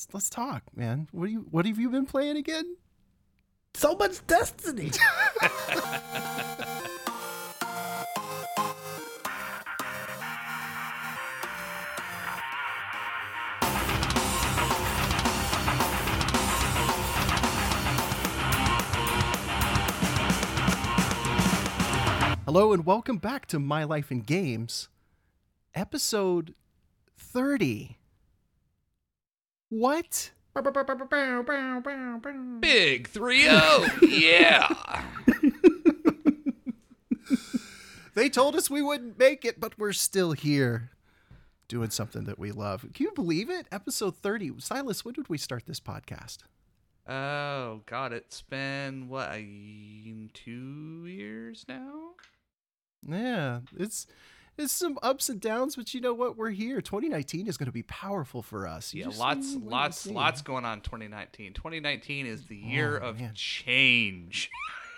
let's let's talk, man. What do you what have you been playing again? So much Destiny. Hello and welcome back to My Life in Games, episode 30. What? Big 3 0. yeah. They told us we wouldn't make it, but we're still here doing something that we love. Can you believe it? Episode 30. Silas, when did we start this podcast? Oh, God. It's been, what, two years now? Yeah, it's it's some ups and downs, but you know what? We're here. 2019 is going to be powerful for us. You Yeah, just lots, lots, lots going on 2019. 2019 is the year Oh, of man. change.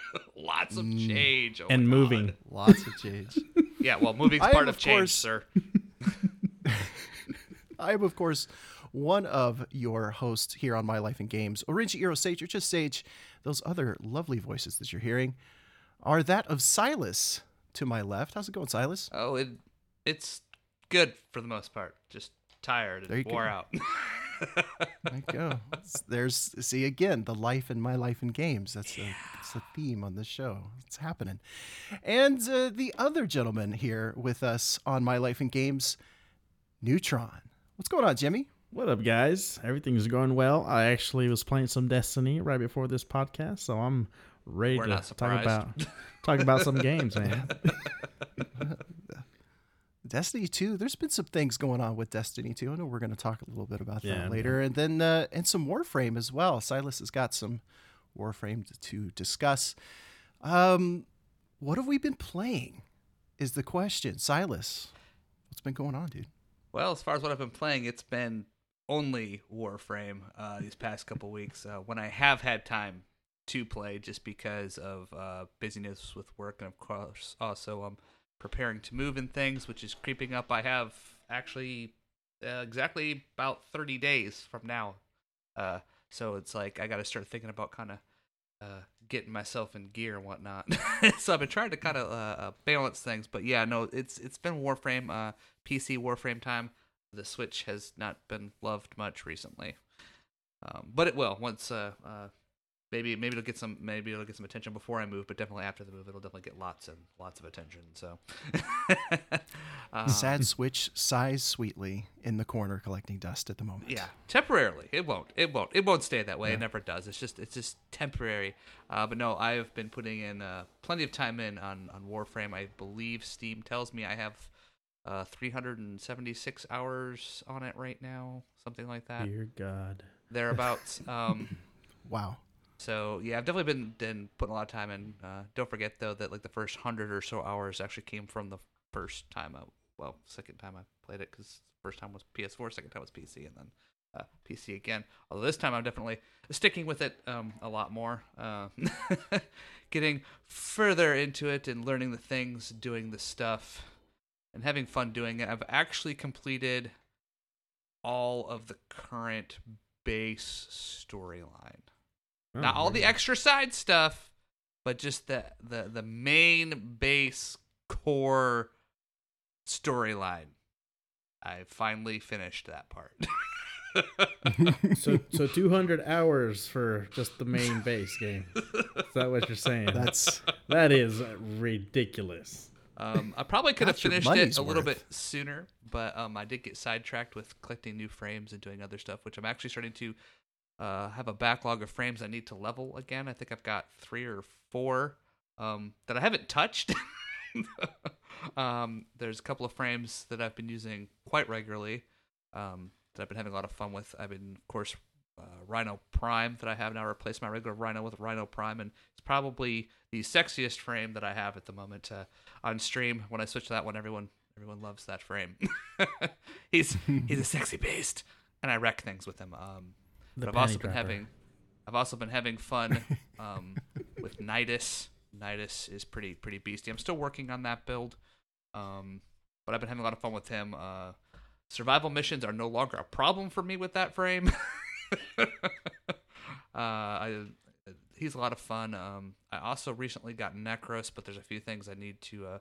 lots of Mm. change. Oh and moving. God. Lots of change. Yeah, well, moving's I part am, of of change, course- sir. I am, of course, one of your hosts here on My Life in Games. Orange Eero Sage, or just Sage. Those other lovely voices that you're hearing are that of Silas to my left. How's it going, Silas? Oh, it, it's good for the most part. Just tired There you and wore go. out. There you go. There's see again the life in my life in games. That's the that's the theme on this show. It's happening. And uh, the other gentleman here with us on my life in games, Neutron. What's going on, Jimmy? What up, guys? Everything's going well. I actually was playing some Destiny right before this podcast, so I'm ready We're to talk about talk about some games, man. Destiny 2, there's been some things going on with Destiny 2. I know we're going to talk a little bit about Yeah, that later. And then uh, and some Warframe as well. Silas has got some Warframe to, to discuss. Um, what have we been playing? Is the question. Silas, what's been going on, dude? Well, as far as what I've been playing, it's been only Warframe uh, these past couple weeks. Uh, when I have had time to play, just because of uh, busyness with work, and of course also I'm preparing to move and things, which is creeping up. I have actually uh, exactly about thirty days from now, uh, so it's like I got to start thinking about kind of. Uh, getting myself in gear and whatnot, so I've been trying to kind of uh, uh, balance things. But yeah, no, it's it's been Warframe, uh, PC Warframe time the Switch has not been loved much recently, um, but it will once. Uh, uh, maybe maybe it'll get some maybe it'll get some attention before I move, but definitely after the move, it'll definitely get lots and lots of attention. So, um, Sad Switch sighs sweetly in the corner collecting dust at the moment. yeah, temporarily. It won't. It won't. It won't stay that way. Yeah. It never does. It's just it's just temporary. Uh, but no, I've been putting in uh, plenty of time in on on Warframe. I believe Steam tells me I have uh, 376 hours on it right now, something like that. Dear God. Thereabouts. Um, Wow. So yeah, I've definitely been been putting a lot of time in. Uh, don't forget though that like the first hundred or so hours actually came from the first time I well second time I played it because first time was PS4, second time was PC, and then uh, PC again. Although this time I'm definitely sticking with it um, a lot more, uh, getting further into it and learning the things, doing the stuff, and having fun doing it. I've actually completed all of the current base storyline not Oh, all the extra side stuff, but just the the the main base core storyline. I finally finished that part. So so 200 hours for just the main base game. Is that what you're saying? That's that is ridiculous. um, I probably could have finished it money's a little bit sooner, but um, I did get sidetracked with collecting new frames and doing other stuff, which I'm actually starting to uh, have a backlog of frames I need to level again. I think I've got three or four um, that I haven't touched. um, there's a couple of frames that I've been using quite regularly um, that I've been having a lot of fun with. I've been, of course, uh, Rhino Prime that I have now replaced my regular Rhino with Rhino Prime, and it's probably the sexiest frame that I have at the moment uh, on stream. When I switch to that one, everyone everyone loves that frame. he's he's a sexy beast, and I wreck things with him. Um, The I've also been dropper. having I've also been having fun um, with Nidus. Nidus is pretty pretty beasty. I'm still working on that build, um, but I've been having a lot of fun with him. Uh, survival missions are no longer a problem for me with that frame. uh, I, he's a lot of fun. Um, I also recently got Necros, but there's a few things I need to uh,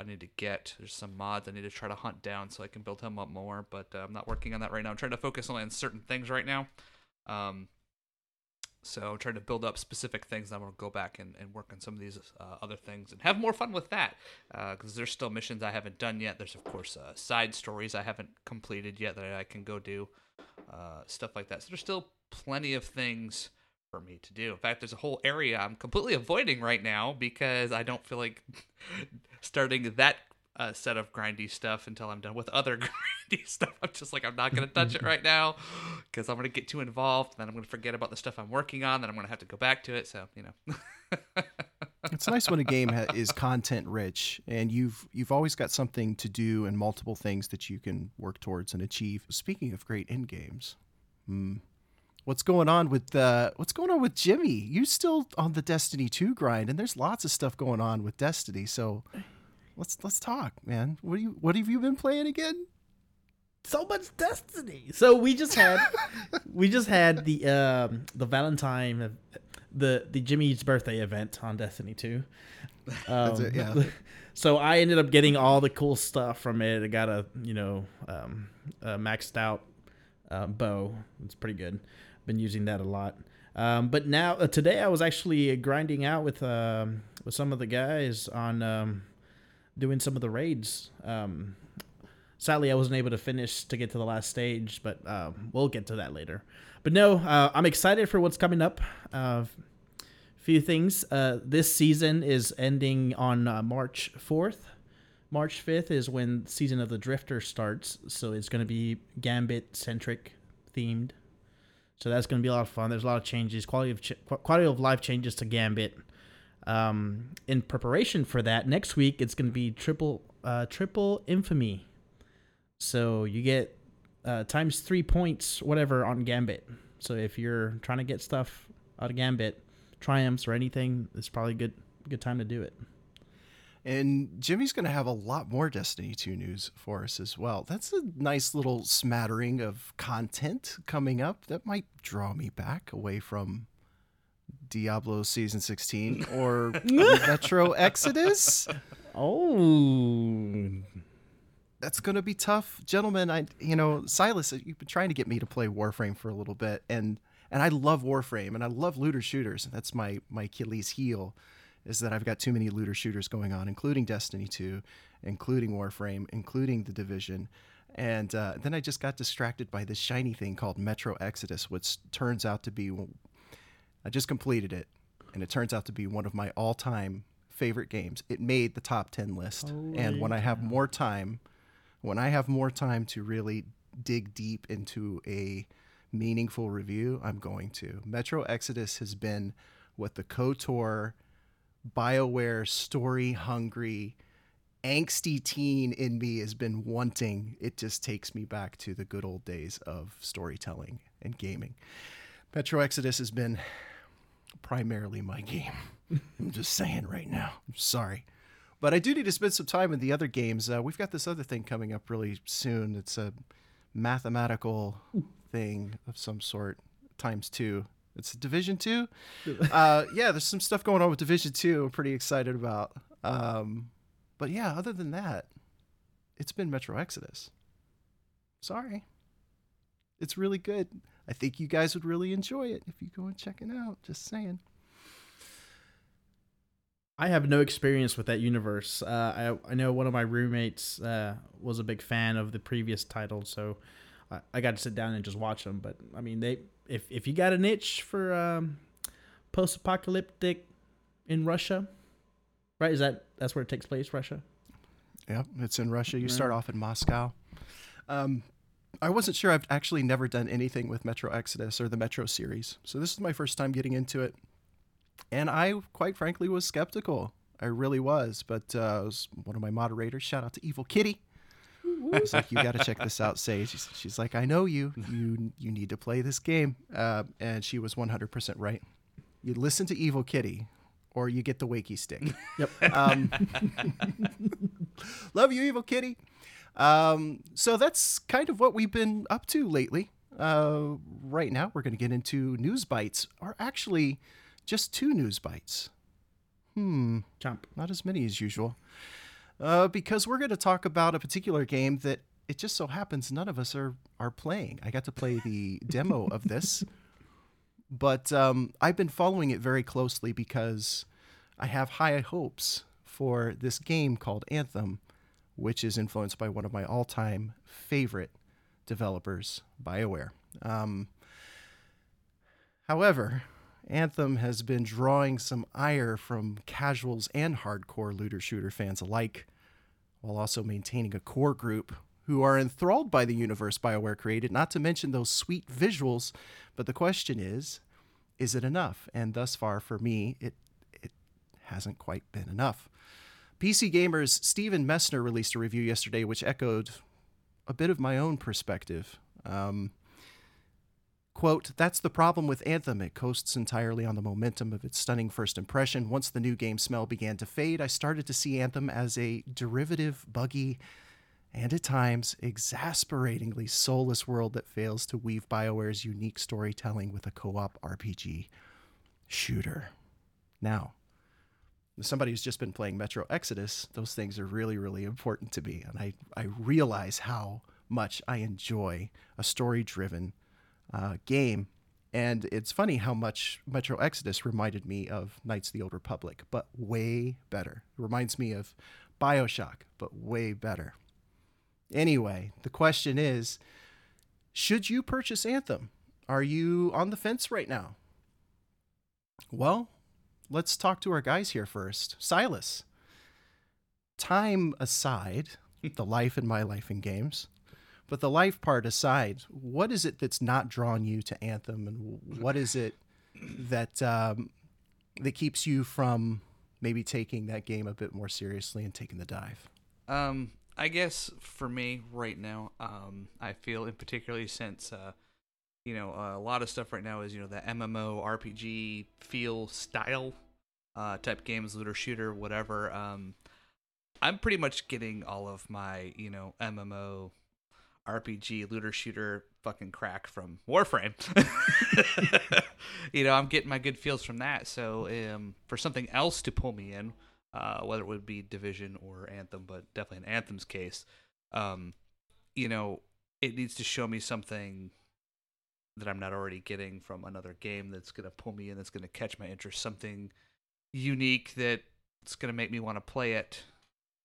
I need to get. There's some mods I need to try to hunt down so I can build him up more, but uh, I'm not working on that right now. I'm trying to focus only on certain things right now. Um, so I'm trying to build up specific things. I'm gonna go back and, and work on some of these uh, other things and have more fun with that. Because uh, there's still missions I haven't done yet. There's of course uh, side stories I haven't completed yet that I can go do, uh, stuff like that. So there's still plenty of things for me to do. In fact, there's a whole area I'm completely avoiding right now because I don't feel like starting that uh, set of grindy stuff until I'm done with other grindy stuff. I'm just like, I'm not going to touch it right now because I'm going to get too involved. Then I'm going to forget about the stuff I'm working on. Then I'm going to have to go back to it. So, you know. it's nice when a game ha- is content rich and you've you've always got something to do and multiple things that you can work towards and achieve. Speaking of great end games, hmm, what's going on with uh, what's going on with Jimmy? You still on the Destiny 2 grind and there's lots of stuff going on with Destiny. So let's let's talk, man. What do you what have you been playing again? So much Destiny. So we just had we just had the um the Valentine the the Jimmy's birthday event on Destiny 2. Um, it, yeah. So I ended up getting all the cool stuff from it. I got a you know um, a maxed out uh, bow. It's pretty good. Been using that a lot. Um, but now uh, today I was actually grinding out with um, with some of the guys on um, doing some of the raids. Um, sadly, I wasn't able to finish to get to the last stage, but uh, we'll get to that later. But no, uh, I'm excited for what's coming up. Uh, few things. Uh, this season is ending on uh, March 4th. March 5th is when season of the Drifter starts, so it's going to be Gambit centric themed. So that's going to be a lot of fun. There's a lot of changes, quality of ch- quality of life changes to Gambit. Um, in preparation for that, next week it's going to be triple uh, triple infamy. So you get uh, times three points, whatever, on Gambit. So if you're trying to get stuff out of Gambit, triumphs or anything, it's probably good good time to do it. And Jimmy's going to have a lot more Destiny 2 news for us as well. That's a nice little smattering of content coming up that might draw me back away from Diablo Season 16 or Metro Exodus. Oh. That's going to be tough. Gentlemen, I you know, Silas, you've been trying to get me to play Warframe for a little bit and and I love Warframe and I love looter shooters. That's my my Achilles heel is that I've got too many looter shooters going on, including Destiny 2, including Warframe, including The Division. And uh, then I just got distracted by this shiny thing called Metro Exodus, which turns out to be, I just completed it, and it turns out to be one of my all time favorite games. It made the top 10 list. Oh, and when I have more time, when I have more time to really dig deep into a meaningful review, I'm going to. Metro Exodus has been what the KOTOR BioWare story hungry, angsty teen in me has been wanting. It just takes me back to the good old days of storytelling and gaming. Metro Exodus has been primarily my game. I'm just saying right now. I'm sorry. But I do need to spend some time in the other games. Uh, we've got this other thing coming up really soon. It's a mathematical thing of some sort, times two. It's Division Two. uh, yeah, there's some stuff going on with Division Two. I'm pretty excited about. Um, but yeah, other than that, it's been Metro Exodus. Sorry, it's really good. I think you guys would really enjoy it if you go and check it out. Just saying. I have no experience with that universe. Uh, I I know one of my roommates uh, was a big fan of the previous title, so I, I got to sit down and just watch them. But I mean, they if if you got an itch for um, post-apocalyptic in Russia, right? Is that that's where it takes place, Russia? Yeah, it's in Russia. You start off in Moscow. Um, I wasn't sure. I've actually never done anything with Metro Exodus or the Metro series, so this is my first time getting into it, and I, quite frankly, was skeptical. I really was, but uh, was one of my moderators. Shout out to Evil Kitty. He's like, you got to check this out, Sage. She's, she's, like, I know you. You you need to play this game. Uh, and she was 100% right. You listen to Evil Kitty, or you get the Wakey stick. Yep. Um, love you, Evil Kitty. Um, so that's kind of what we've been up to lately. uh, right now we're going to get into news bites, or actually just two news bites. Hmm. Jump. Not as many as usual. Uh, because we're going to talk about a particular game that it just so happens none of us are, are playing. I got to play the demo of this, but um, I've been following it very closely because I have high hopes for this game called Anthem, which is influenced by one of my all time favorite developers, BioWare. Um, however, Anthem has been drawing some ire from casuals and hardcore looter shooter fans alike, while also maintaining a core group who are enthralled by the universe BioWare created, not to mention those sweet visuals. But the question is, is it enough? And thus far, for me, it, it hasn't quite been enough. PC Gamer's Steven Messner released a review yesterday which echoed a bit of my own perspective. Um, Quote, that's the problem with Anthem. It coasts entirely on the momentum of its stunning first impression. Once the new game smell began to fade, I started to see Anthem as a derivative, buggy, and at times exasperatingly soulless world that fails to weave BioWare's unique storytelling with a co op RPG shooter. Now, somebody who's just been playing Metro Exodus, those things are really, really important to me. And I, I realize how much I enjoy a story driven uh, game. And it's funny how much Metro Exodus reminded me of Knights of the Old Republic, but way better. It reminds me of Bioshock, but way better. Anyway, the question is should you purchase Anthem? Are you on the fence right now? Well, let's talk to our guys here first. Silas, time aside, the life in my life in games, but the life part aside, what is it that's not drawn you to Anthem, and what is it that um, that keeps you from maybe taking that game a bit more seriously and taking the dive? Um, I guess for me right now, um, I feel in particularly since uh, you know a lot of stuff right now is you know the MMO RPG feel style uh, type games, looter shooter, whatever. Um, I'm pretty much getting all of my you know MMO RPG looter shooter fucking crack from Warframe. you know, I'm getting my good feels from that. So um, for something else to pull me in, uh, whether it would be Division or Anthem, but definitely in Anthem's case, um, you know, it needs to show me something that I'm not already getting from another game that's going to pull me in, that's going to catch my interest, something unique that's going to make me want to play it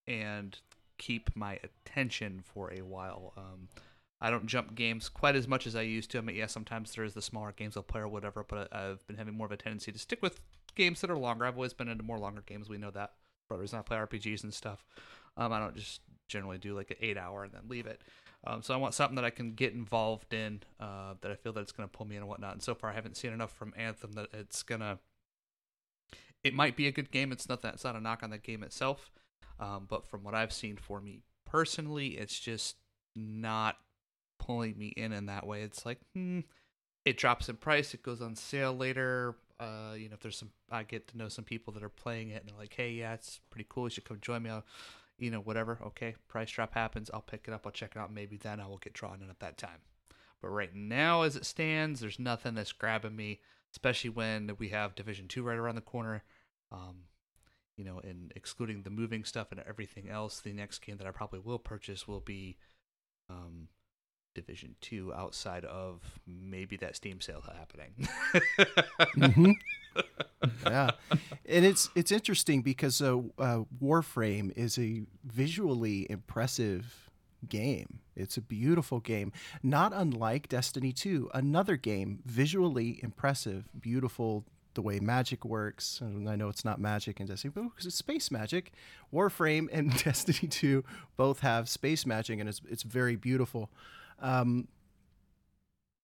and keep my attention for a while. Um, I don't jump games quite as much as I used to. I mean, yeah, sometimes there's the smaller games I'll play or whatever, but I've been having more of a tendency to stick with games that are longer. I've always been into more longer games. We know that. Brothers and I play RPGs and stuff. Um, I don't just generally do like an eight hour and then leave it. Um, so I want something that I can get involved in, uh, that I feel that it's going to pull me in and whatnot. And so far, I haven't seen enough from Anthem that it's gonna. It might be a good game. It's not that. It's not a knock on the game itself. Um, but from what I've seen for me personally, it's just not pulling me in in that way. It's like, hmm, it drops in price. It goes on sale later. Uh, you know, if there's some, I get to know some people that are playing it and they're like, hey, yeah, it's pretty cool. You should come join me. I'll, you know, whatever. Okay, price drop happens. I'll pick it up. I'll check it out. Maybe then I will get drawn in at that time. But right now, as it stands, there's nothing that's grabbing me, especially when we have Division Two right around the corner. Um, you know, and excluding the moving stuff and everything else, the next game that I probably will purchase will be um, Division Two, outside of maybe that Steam sale happening. mm-hmm. Yeah, and it's it's interesting because uh, uh, Warframe is a visually impressive game. It's a beautiful game, not unlike Destiny 2, another game visually impressive, beautiful the way magic works. And I know it's not magic in Destiny, but because it's space magic. Warframe and Destiny 2 both have space magic, and it's, it's very beautiful. Um,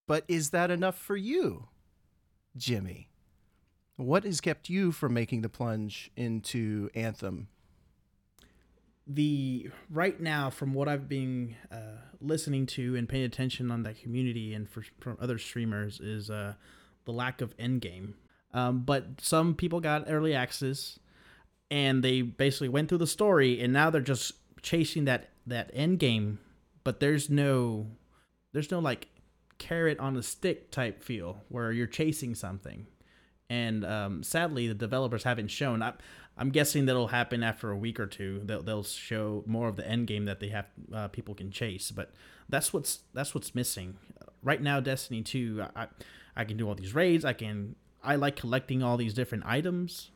but is that enough for you, Jimmy? What has kept you from making the plunge into Anthem? The right now, from what I've been uh, listening to and paying attention on that community and for, from other streamers, is uh, the lack of endgame um, but some people got early access, and they basically went through the story, and now they're just chasing that that end game. But there's no, there's no like carrot on a stick type feel where you're chasing something. And um, sadly, the developers haven't shown. I, I'm guessing that'll happen after a week or two. They'll, they'll show more of the end game that they have uh, people can chase. But that's what's that's what's missing right now. Destiny 2, I, I can do all these raids. I can I like collecting all these different items.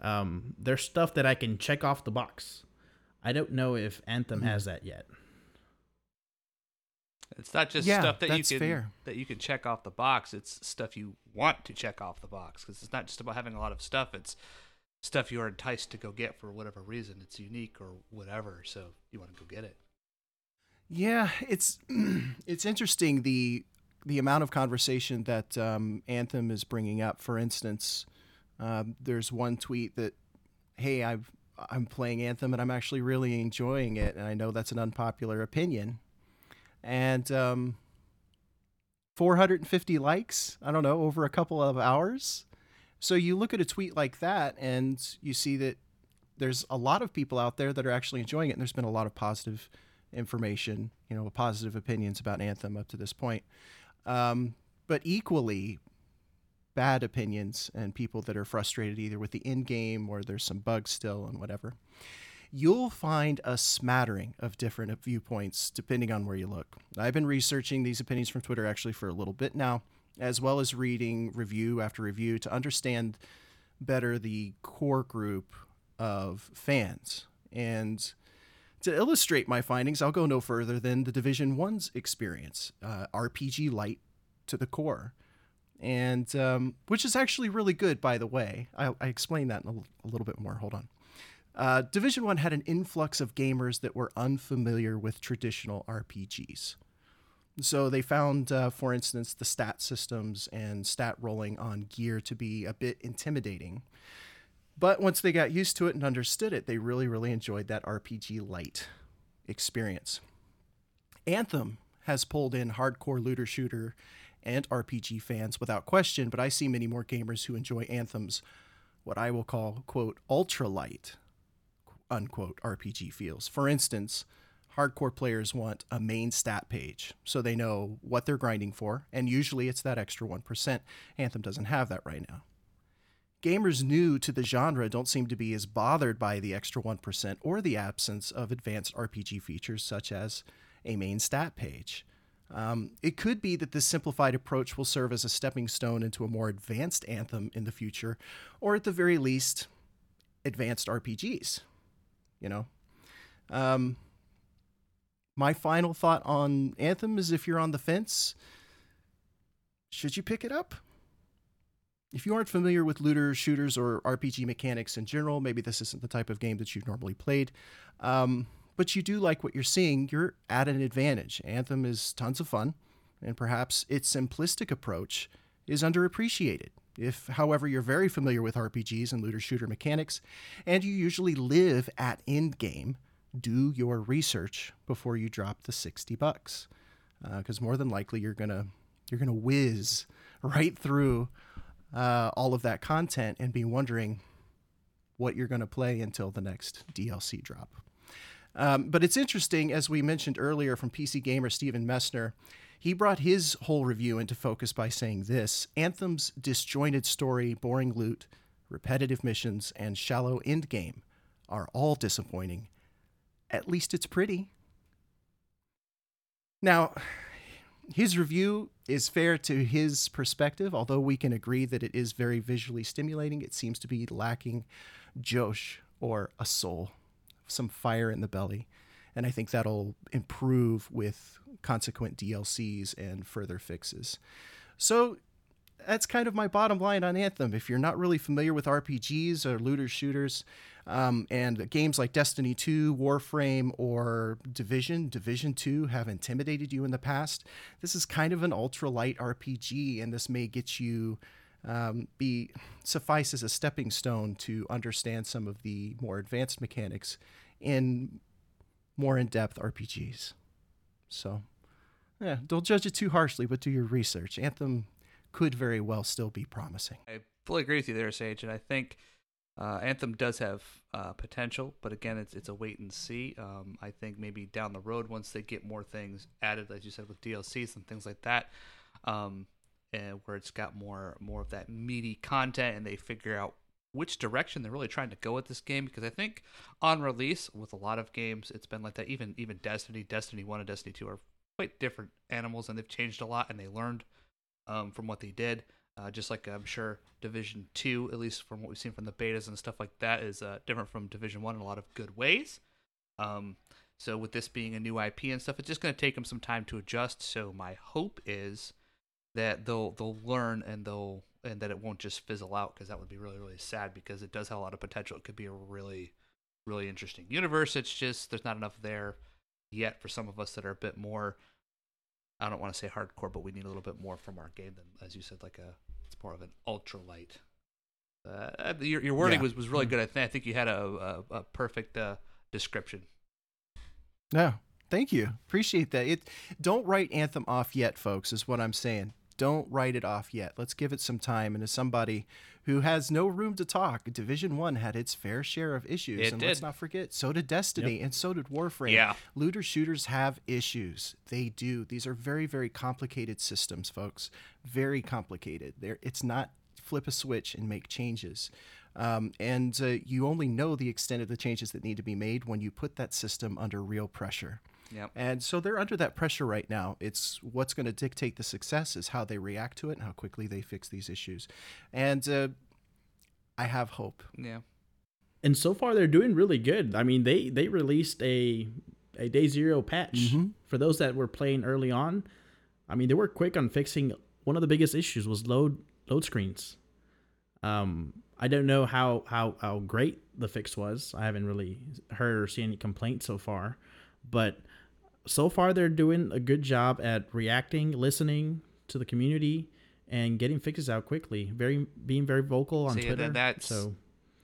Um, there's stuff that I can check off the box. I don't know if Anthem mm-hmm. has that yet. It's not just yeah, stuff that you can fair. that you can check off the box. It's stuff you want to check off the box because it's not just about having a lot of stuff. It's stuff you are enticed to go get for whatever reason. It's unique or whatever, so you want to go get it. Yeah, it's it's interesting the the amount of conversation that um, Anthem is bringing up. For instance, um, there's one tweet that, "Hey, I've I'm playing Anthem and I'm actually really enjoying it, and I know that's an unpopular opinion." And um, 450 likes. I don't know over a couple of hours. So you look at a tweet like that, and you see that there's a lot of people out there that are actually enjoying it, and there's been a lot of positive information, you know, positive opinions about Anthem up to this point. Um, but equally, bad opinions and people that are frustrated either with the end game or there's some bugs still and whatever. You'll find a smattering of different viewpoints depending on where you look. I've been researching these opinions from Twitter actually for a little bit now, as well as reading review after review to understand better the core group of fans. And to illustrate my findings, I'll go no further than the Division One's experience, uh, RPG light to the core, and um, which is actually really good, by the way. I, I explain that in a, a, little bit more. Hold on. Uh, Division One had an influx of gamers that were unfamiliar with traditional RPGs. So they found, uh, for instance, the stat systems and stat rolling on gear to be a bit intimidating. But once they got used to it and understood it, they really, really enjoyed that RPG light experience. Anthem has pulled in hardcore looter shooter and RPG fans without question, but I see many more gamers who enjoy Anthem's what I will call, quote, ultra light, unquote, RPG feels. For instance, hardcore players want a main stat page so they know what they're grinding for, and usually it's that extra 1%. Anthem doesn't have that right now gamers new to the genre don't seem to be as bothered by the extra 1% or the absence of advanced RPG features such as a main stat page. Um, it could be that this simplified approach will serve as a stepping stone into a more advanced Anthem in the future, or at the very least, advanced RPGs. You know? Um, my final thought on Anthem is if you're on the fence, should you pick it up? If you aren't familiar with looter shooters or RPG mechanics in general, maybe this isn't the type of game that you've normally played. Um, but you do like what you're seeing, you're at an advantage. Anthem is tons of fun, and perhaps its simplistic approach is underappreciated. If, however, you're very familiar with RPGs and looter shooter mechanics, and you usually live at end game, do your research before you drop the 60 bucks. Because uh, more than likely you're gonna you're gonna whiz right through uh, all of that content and be wondering what you're going to play until the next DLC drop. Um, but it's interesting, as we mentioned earlier from PC Gamer Steven Messner, he brought his whole review into focus by saying this Anthem's disjointed story, boring loot, repetitive missions, and shallow endgame are all disappointing. At least it's pretty. Now, his review is fair to his perspective, although we can agree that it is very visually stimulating. It seems to be lacking Josh or a soul, some fire in the belly. And I think that'll improve with consequent DLCs and further fixes. So that's kind of my bottom line on Anthem. If you're not really familiar with RPGs or looter shooters, um, and games like Destiny 2, Warframe, or Division, Division 2 have intimidated you in the past, this is kind of an ultra light RPG, and this may get you. Um, be suffice as a stepping stone to understand some of the more advanced mechanics in more in-depth RPGs. So, yeah, don't judge it too harshly, but do your research. Anthem could very well still be promising. I fully agree with you there, Sage, and I think Uh, Anthem does have uh, potential, but again, it's it's a wait and see. Um, I think maybe down the road, once they get more things added, as you said, with DLCs and things like that, um, and where it's got more more of that meaty content, and they figure out which direction they're really trying to go with this game. Because I think on release, with a lot of games, it's been like that. Even even Destiny, Destiny One, and Destiny Two are quite different animals, and they've changed a lot, and they learned um, from what they did. Uh, just like I'm sure Division Two, at least from what we've seen from the betas and stuff like that, is uh, different from Division One in a lot of good ways. Um, so with this being a new IP and stuff, it's just going to take them some time to adjust. So my hope is that they'll they'll learn and they'll and that it won't just fizzle out because that would be really really sad because it does have a lot of potential. It could be a really really interesting universe. It's just there's not enough there yet for some of us that are a bit more I don't want to say hardcore, but we need a little bit more from our game than, as you said, like a it's more of an ultralight. Uh, your your wording Yeah. was, was really Mhm. good. I think I think you had a a, a perfect uh, description. No, thank you. Appreciate that. It don't write Anthem off yet, folks, is what I'm saying. Don't write it off yet. Let's give it some time. And as somebody who has no room to talk, Division One had its fair share of issues. It and let's not forget, so did Destiny and so did Warframe. Yeah. Looter shooters have issues. They do. These are very, very complicated systems, folks. Very complicated. There it's not flip a switch and make changes. Um, and uh, you only know the extent of the changes that need to be made when you put that system under real pressure. Yep. And so they're under that pressure right now. It's what's going to dictate the success is how they react to it and how quickly they fix these issues. And uh, I have hope. Yeah. And so far, they're doing really good. I mean, they they released a a day zero patch Mhm. for those that were playing early on. I mean, they were quick on fixing one of the biggest issues was load load screens. Um, I don't know how how how great the fix was. I haven't really heard or seen any complaints so far, but so far they're doing a good job at reacting, listening to the community, and getting fixes out quickly. Very being very vocal on See, that- Twitter. that's- so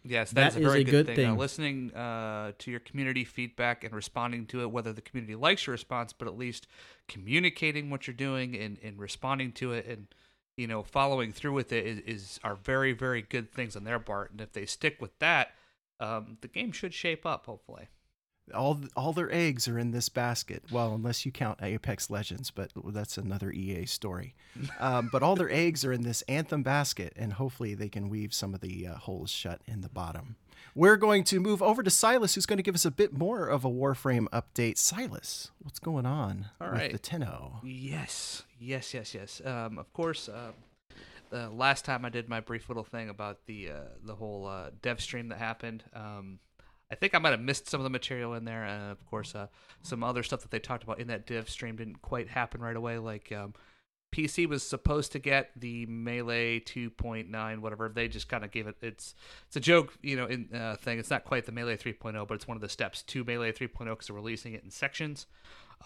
Yes, That that's a is very a good, good thing. Thing. listening uh, to your community feedback and responding to it, whether the community likes your response, but at least communicating what you're doing and, and responding to it and you know following through with it is, is are very very good things on their part. And if they stick with that, um, the game should shape up. Hopefully. All all their eggs are in this basket. Well, unless you count Apex Legends, but that's another EA story. Um, but all their eggs are in this Anthem basket, and hopefully they can weave some of the uh, holes shut in the bottom. We're going to move over to Silas, who's going to give us a bit more of a Warframe update. Silas, what's going on All with right. the Tenno? Yes, yes, yes, yes. Um, of course. Uh, uh, last time I did my brief little thing about the uh, the whole uh, dev stream that happened. Um, I think I might have missed some of the material in there. Uh, of course, uh, some other stuff that they talked about in that dev stream didn't quite happen right away. Like um, PC was supposed to get the Melee 2.9, whatever. They just kind of gave it. It's it's a joke, you know, in uh, thing. It's not quite the Melee 3.0, but it's one of the steps to Melee 3.0 because they're releasing it in sections.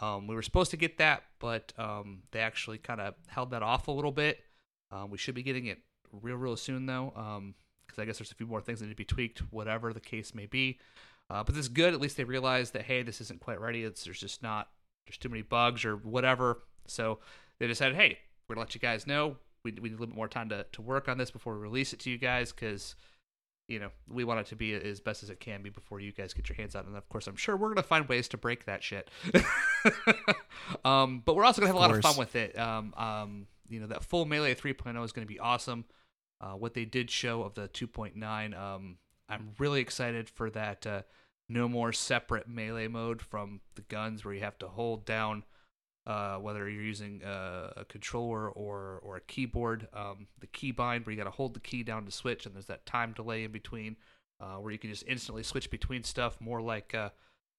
Um, we were supposed to get that, but um, they actually kind of held that off a little bit. Um, we should be getting it real, real soon, though, because I guess there's a few more things that need to be tweaked, whatever the case may be. Uh, but this is good. At least they realized that hey, this isn't quite ready. It's there's just not there's too many bugs or whatever. So they decided, hey, we're gonna let you guys know. We, we need a little bit more time to, to work on this before we release it to you guys because you know we want it to be as best as it can be before you guys get your hands on it. And of course, I'm sure we're gonna find ways to break that shit. um, but we're also gonna have a lot of fun with it. Um, um, you know that full melee 3.0 is gonna be awesome. Uh, what they did show of the 2.9, um, I'm really excited for that. Uh, no more separate melee mode from the guns where you have to hold down uh, whether you're using uh, a controller or or a keyboard. Um, the keybind where you got to hold the key down to switch, and there's that time delay in between uh, where you can just instantly switch between stuff, more like uh,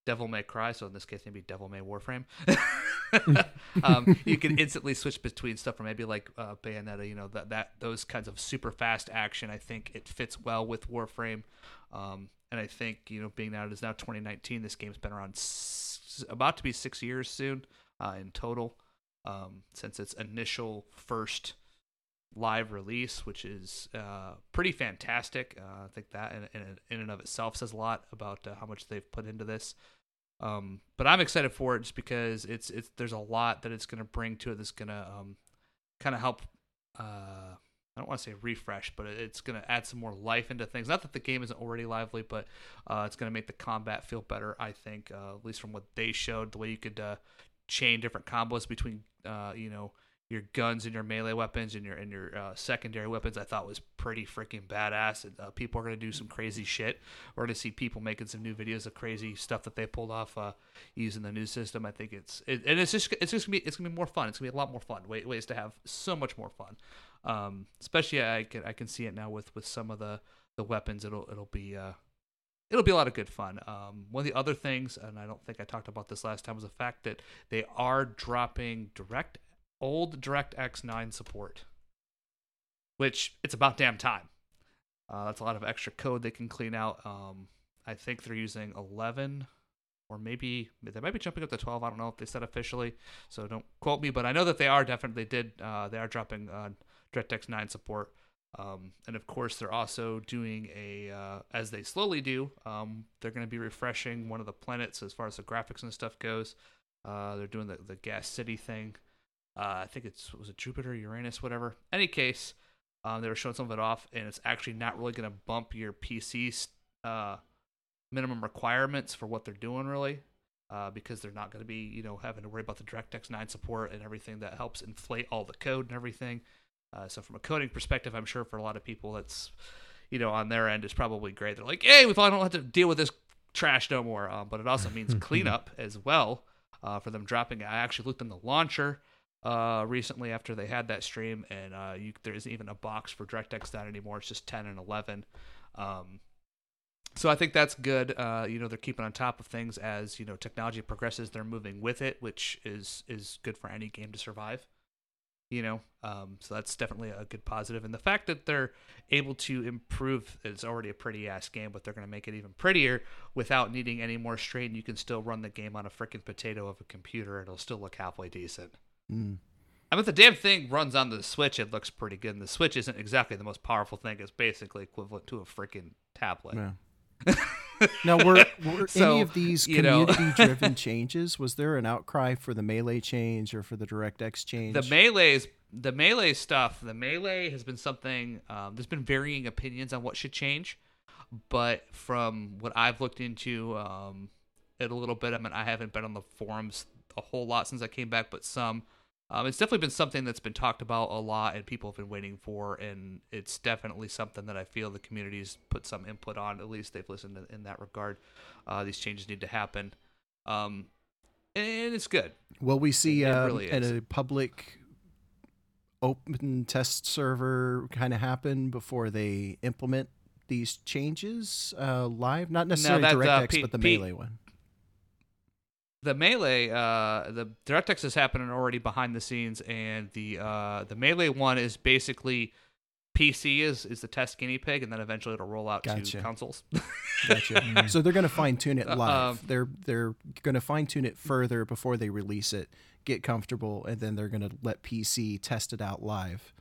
Devil May Cry. So in this case, maybe Devil May Warframe. um, you can instantly switch between stuff, or maybe like uh, Bayonetta. You know that that those kinds of super fast action. I think it fits well with Warframe. Um, and I think you know, being that it is now 2019, this game's been around s- about to be six years soon uh, in total um, since its initial first live release, which is uh, pretty fantastic. Uh, I think that in, in, in and of itself says a lot about uh, how much they've put into this. Um, but I'm excited for it just because it's it's there's a lot that it's going to bring to it that's going to um, kind of help. Uh, I don't want to say refresh, but it's going to add some more life into things. Not that the game isn't already lively, but uh, it's going to make the combat feel better. I think, uh, at least from what they showed, the way you could uh, chain different combos between, uh, you know, your guns and your melee weapons and your and your uh, secondary weapons I thought was pretty freaking badass. And, uh, people are gonna do some crazy shit. We're gonna see people making some new videos of crazy stuff that they pulled off uh, using the new system. I think it's it, and it's just it's just gonna be it's gonna be more fun. It's gonna be a lot more fun. Way, ways to have so much more fun. Um, especially I can I can see it now with with some of the the weapons. It'll it'll be uh it'll be a lot of good fun. Um, one of the other things, and I don't think I talked about this last time, was the fact that they are dropping direct old DirectX 9 support, which it's about damn time. Uh, that's a lot of extra code they can clean out. Um, I think they're using 11 or maybe they might be jumping up to 12. I don't know if they said officially, so don't quote me, but I know that they are definitely they did uh, they are dropping uh, DirectX 9 support. Um, and of course, they're also doing a, uh, as they slowly do, um, they're going to be refreshing one of the planets as far as the graphics and stuff goes. Uh, they're doing the, the Gas City thing. Uh, I think it's was it Jupiter, Uranus, whatever. Any case, um, they were showing some of it off, and it's actually not really going to bump your PC uh, minimum requirements for what they're doing, really, uh, because they're not going to be, you know, having to worry about the DirectX 9 support and everything that helps inflate all the code and everything. Uh, so from a coding perspective, I'm sure for a lot of people, that's, you know, on their end is probably great. They're like, hey, we finally don't have to deal with this trash no more. Um, but it also means cleanup as well uh, for them dropping. I actually looked in the launcher uh, recently after they had that stream, and uh, you, there isn't even a box for DirectX 9 anymore. It's just 10 and 11. Um, so I think that's good. Uh, you know, they're keeping on top of things as you know technology progresses. They're moving with it, which is is good for any game to survive. You know, um, so that's definitely a good positive. And the fact that they're able to improve, it's already a pretty ass game, but they're going to make it even prettier without needing any more strain. You can still run the game on a freaking potato of a computer, and it'll still look halfway decent. Mm. I mean, if the damn thing runs on the Switch, it looks pretty good. And the Switch isn't exactly the most powerful thing; it's basically equivalent to a freaking tablet. Yeah. now, were, were So, any of these community-driven changes? Was there an outcry for the melee change or for the DirectX change? The melee's the melee stuff. The melee has been something. Um, there's been varying opinions on what should change, but from what I've looked into um, it a little bit, I mean, I haven't been on the forums a whole lot since I came back, but some. Um, it's definitely been something that's been talked about a lot, and people have been waiting for, and it's definitely something that I feel the community's put some input on. At least they've listened in, that regard. Uh, these changes need to happen, um, and it's good. Well, we see It- it uh, really at a public open test server kind of happen before they implement these changes uh, live? Not necessarily uh, DirectX, Pete- but the melee one. The melee uh the DirectX is happening already behind the scenes and the uh the melee one is basically PC is is the test guinea pig and then eventually it'll roll out Gotcha. to consoles. Gotcha. so they're going to fine tune it Uh, live. um, they're they're going to fine tune it further before they release it, get comfortable, and then they're going to let PC test it out live,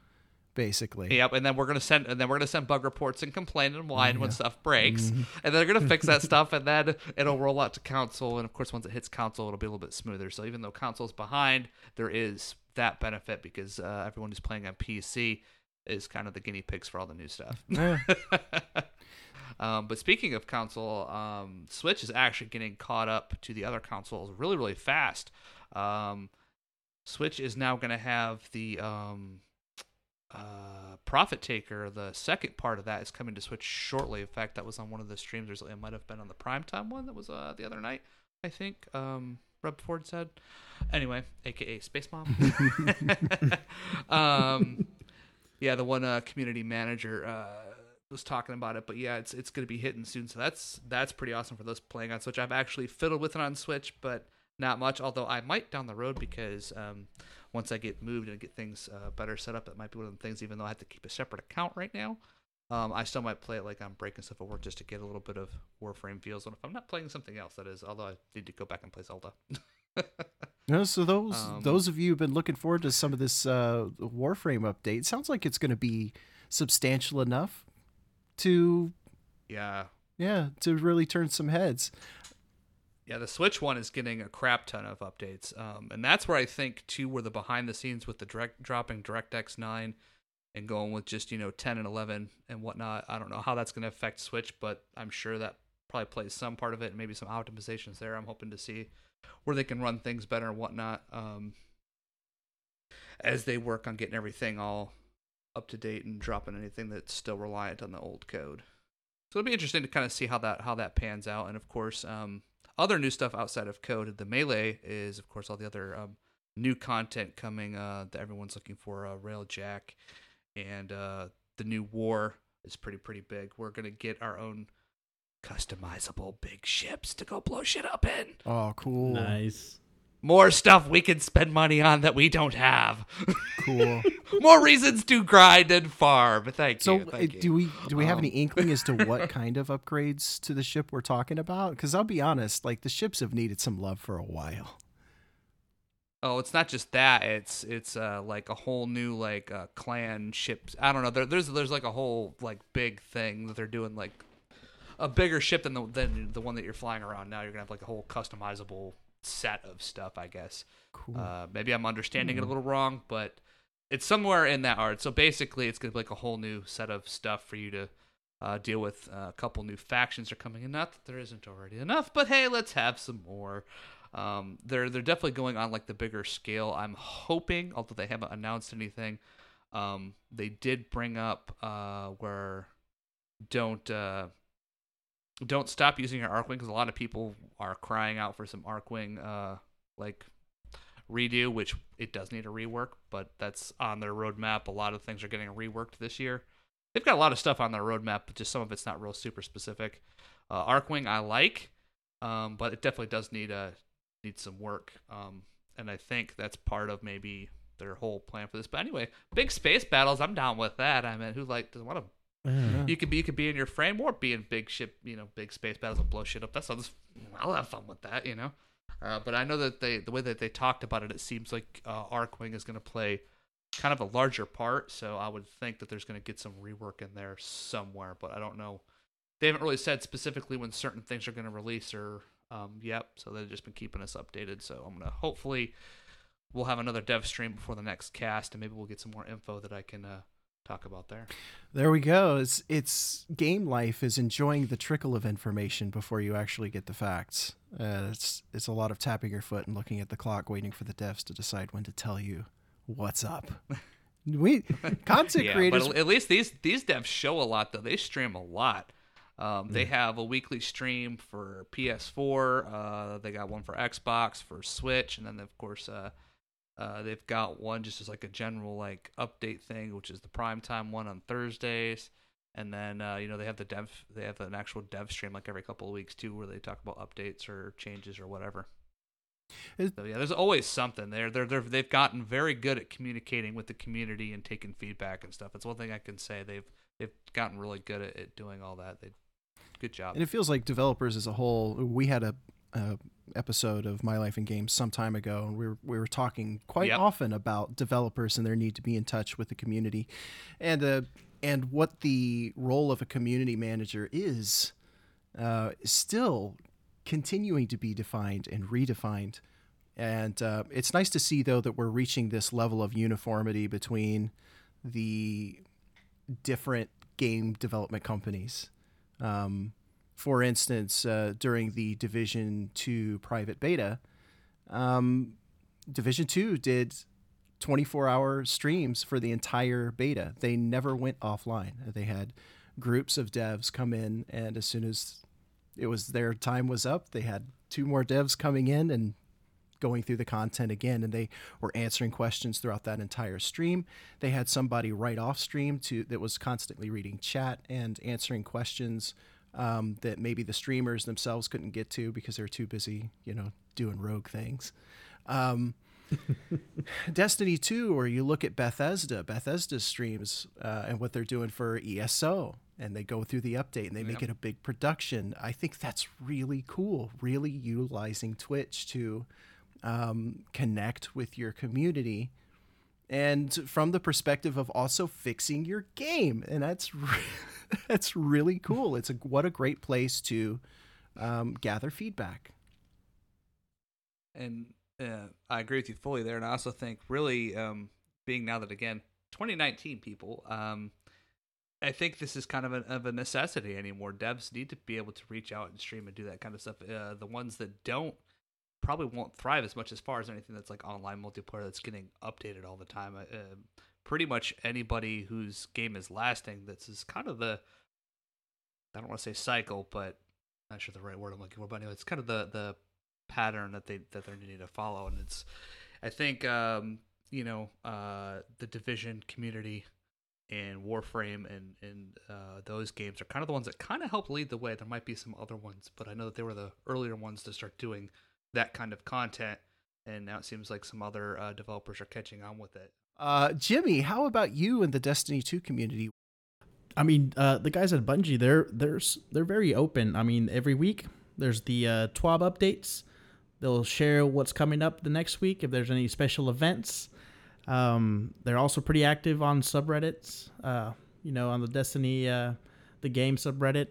basically. yep, and then we're gonna send and then we're gonna send bug reports and complain and whine when stuff breaks. Mm-hmm. And they're gonna fix that stuff and then it'll roll out to console and of course once it hits console it'll be a little bit smoother. So even though console's behind, there is that benefit because uh, everyone who's playing on PC is kind of the guinea pigs for all the new stuff. Yeah. um, but speaking of console, um, Switch is actually getting caught up to the other consoles really, really fast. Um, Switch is now going to have the um, uh, Profit Taker. The second part of that is coming to Switch shortly. In fact, that was on one of the streams. There's, it might have been on the primetime one that was uh, the other night, I think. Um, Reb Ford said. Anyway, aka Space Mom. um, yeah, the one uh, community manager uh, was talking about it, but yeah, it's it's gonna be hitting soon. So that's that's pretty awesome for those playing on Switch. I've actually fiddled with it on Switch, but not much. Although I might down the road because um, once I get moved and get things uh, better set up, that might be one of the things. Even though I have to keep a separate account right now, um, I still might play it like I'm breaking stuff at work just to get a little bit of Warframe feels. And if I'm not playing something else, that is. Although I need to go back and play Zelda. No, so those Um, those of you who've been looking forward to some of this uh, Warframe update, sounds like it's going to be substantial enough to yeah, yeah to really turn some heads. Yeah, the Switch one is getting a crap ton of updates, um, and that's where I think too, where the behind the scenes with the direct dropping DirectX nine and going with just you know 10 and 11 and whatnot. I don't know how that's going to affect Switch, but I'm sure that probably plays some part of it and maybe some optimizations there. I'm hoping to see where they can run things better and whatnot um, as they work on getting everything all up to date and dropping anything that's still reliant on the old code. So it'll be interesting to kind of see how that how that pans out. And of course, um, other new stuff outside of code. The melee is of course all the other um, new content coming uh, that everyone's looking for. Uh, Railjack and uh, the new war is pretty pretty big. We're gonna get our own customizable big ships to go blow shit up in. Oh, cool! Nice. More stuff we can spend money on that we don't have. Cool. More reasons to grind and farm. Thank so, you. Thank uh, do you. we do we have Um, any inkling as to what kind of upgrades to the ship we're talking about? Because I'll be honest, like the ships have needed some love for a while. Oh, it's not just that. It's it's uh, like a whole new like uh, clan ships. I don't know. There, there's there's like a whole like big thing that they're doing like a bigger ship than the than the one that you're flying around now. You're gonna have like a whole customizable set of stuff, I guess. Cool. Uh, maybe I'm understanding it a little wrong, but it's somewhere in that art. So basically, it's gonna be like a whole new set of stuff for you to uh, deal with. Uh, a couple new factions are coming in. Not that there isn't already enough, but hey, let's have some more. Um, they're they're definitely going on like the bigger scale. I'm hoping, although they haven't announced anything, um, they did bring up uh, where don't uh, don't stop using your Archwing because a lot of people are crying out for some Archwing uh, like redo, which it does need a rework, but that's on their roadmap. A lot of things are getting reworked this year. They've got a lot of stuff on their roadmap, but just some of it's not real super specific. Uh, Archwing I like, um, but it definitely does need a need some work. Um, and I think that's part of maybe their whole plan for this. But anyway, big space battles, I'm down with that. I mean, who like doesn't want to Yeah. you could be you could be in your frame or be in big ship, you know, big space battles and blow shit up. That sounds I'll have fun with that, you know. Uh, but I know that they the way that they talked about it, it seems like uh, Archwing is going to play kind of a larger part. So I would think that there's going to get some rework in there somewhere, but I don't know. They haven't really said specifically when certain things are going to release or um, yep. So they've just been keeping us updated. So I'm gonna hopefully we'll have another dev stream before the next cast, and maybe we'll get some more info that I can uh, talk about there. There we go. It's it's game life is enjoying the trickle of information before you actually get the facts. Uh, it's it's a lot of tapping your foot and looking at the clock, waiting for the devs to decide when to tell you what's up. We content yeah, creators. but at least these these devs show a lot though. They stream a lot. Um, they have a weekly stream for PS4. Uh, they got one for Xbox, for Switch, and then of course uh, uh, they've got one just as like a general like update thing, which is the prime time one on Thursdays. And then uh, you know they have the dev they have an actual dev stream like every couple of weeks too, where they talk about updates or changes or whatever. So yeah, there's always something there. They're they're they've gotten very good at communicating with the community and taking feedback and stuff. It's one thing I can say. They've they've gotten really good at, at doing all that. They good job. And it feels like developers as a whole. We had a, episode of My Life in Games some time ago, and we were we were talking quite Yep. often about developers and their need to be in touch with the community, and uh, and what the role of a community manager is, uh, still continuing to be defined and redefined. And uh, it's nice to see though that we're reaching this level of uniformity between the different game development companies. Um, for instance, uh, during the Division 2 private beta, um, Division 2 did 24 hour streams for the entire beta. They never went offline. They had groups of devs come in, and as soon as it was their time was up, they had two more devs coming in and going through the content again and they were answering questions throughout that entire stream they had somebody right off stream to that was constantly reading chat and answering questions um, that maybe the streamers themselves couldn't get to because they're too busy you know doing rogue things um, Destiny 2, or you look at Bethesda, Bethesda streams uh, and what they're doing for ESO, and they go through the update and they make Yep. it a big production. I think that's really cool, really utilizing Twitch to um, connect with your community. And from the perspective of also fixing your game, and that's re- that's really cool. It's a what a great place to um, gather feedback. and uh, I agree with you fully there. And I also think really um, being now that again 2019 people. Um, I think this is kind of a, of a necessity anymore. Devs need to be able to reach out and stream and do that kind of stuff. Uh, the ones that don't probably won't thrive as much as far as anything that's like online multiplayer that's getting updated all the time. Uh, pretty much anybody whose game is lasting, this is kind of the I don't want to say cycle, but I'm not sure the right word I'm looking for. But anyway, it's kind of the the pattern that they that they're needing to follow, and it's I think um, you know uh, the division community and Warframe and and uh, those games are kind of the ones that kind of help lead the way. There might be some other ones, but I know that they were the earlier ones to start doing that kind of content, and now it seems like some other uh, developers are catching on with it. Uh, Jimmy, how about you and the Destiny 2 community? I mean, uh, the guys at Bungie, they're they're they're very open. I mean, every week there's the uh, TWAB updates. They'll share what's coming up the next week if there's any special events. Um, they're also pretty active on subreddits. Uh, you know, on the Destiny, uh, the game subreddit.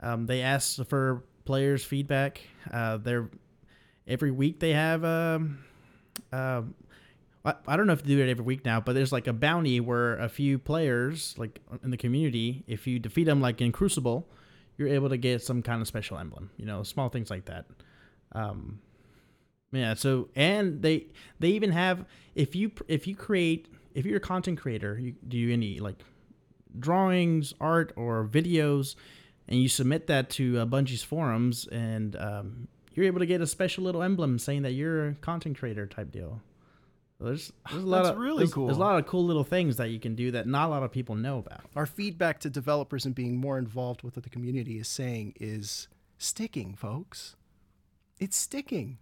Um, they ask for players' feedback. Uh, they're every week they have. Um, uh, I, don't know if they do it every week now, but there's like a bounty where a few players, like in the community, if you defeat them, like in Crucible, you're able to get some kind of special emblem. You know, small things like that. Um, yeah. So and they they even have if you if you create if you're a content creator, you do any like drawings, art, or videos, and you submit that to uh, Bungie's forums, and um, you're able to get a special little emblem saying that you're a content creator type deal. There's, there's a lot That's of really there's, cool. There's a lot of cool little things that you can do that not a lot of people know about. Our feedback to developers and being more involved with what the community is saying is sticking, folks. It's sticking.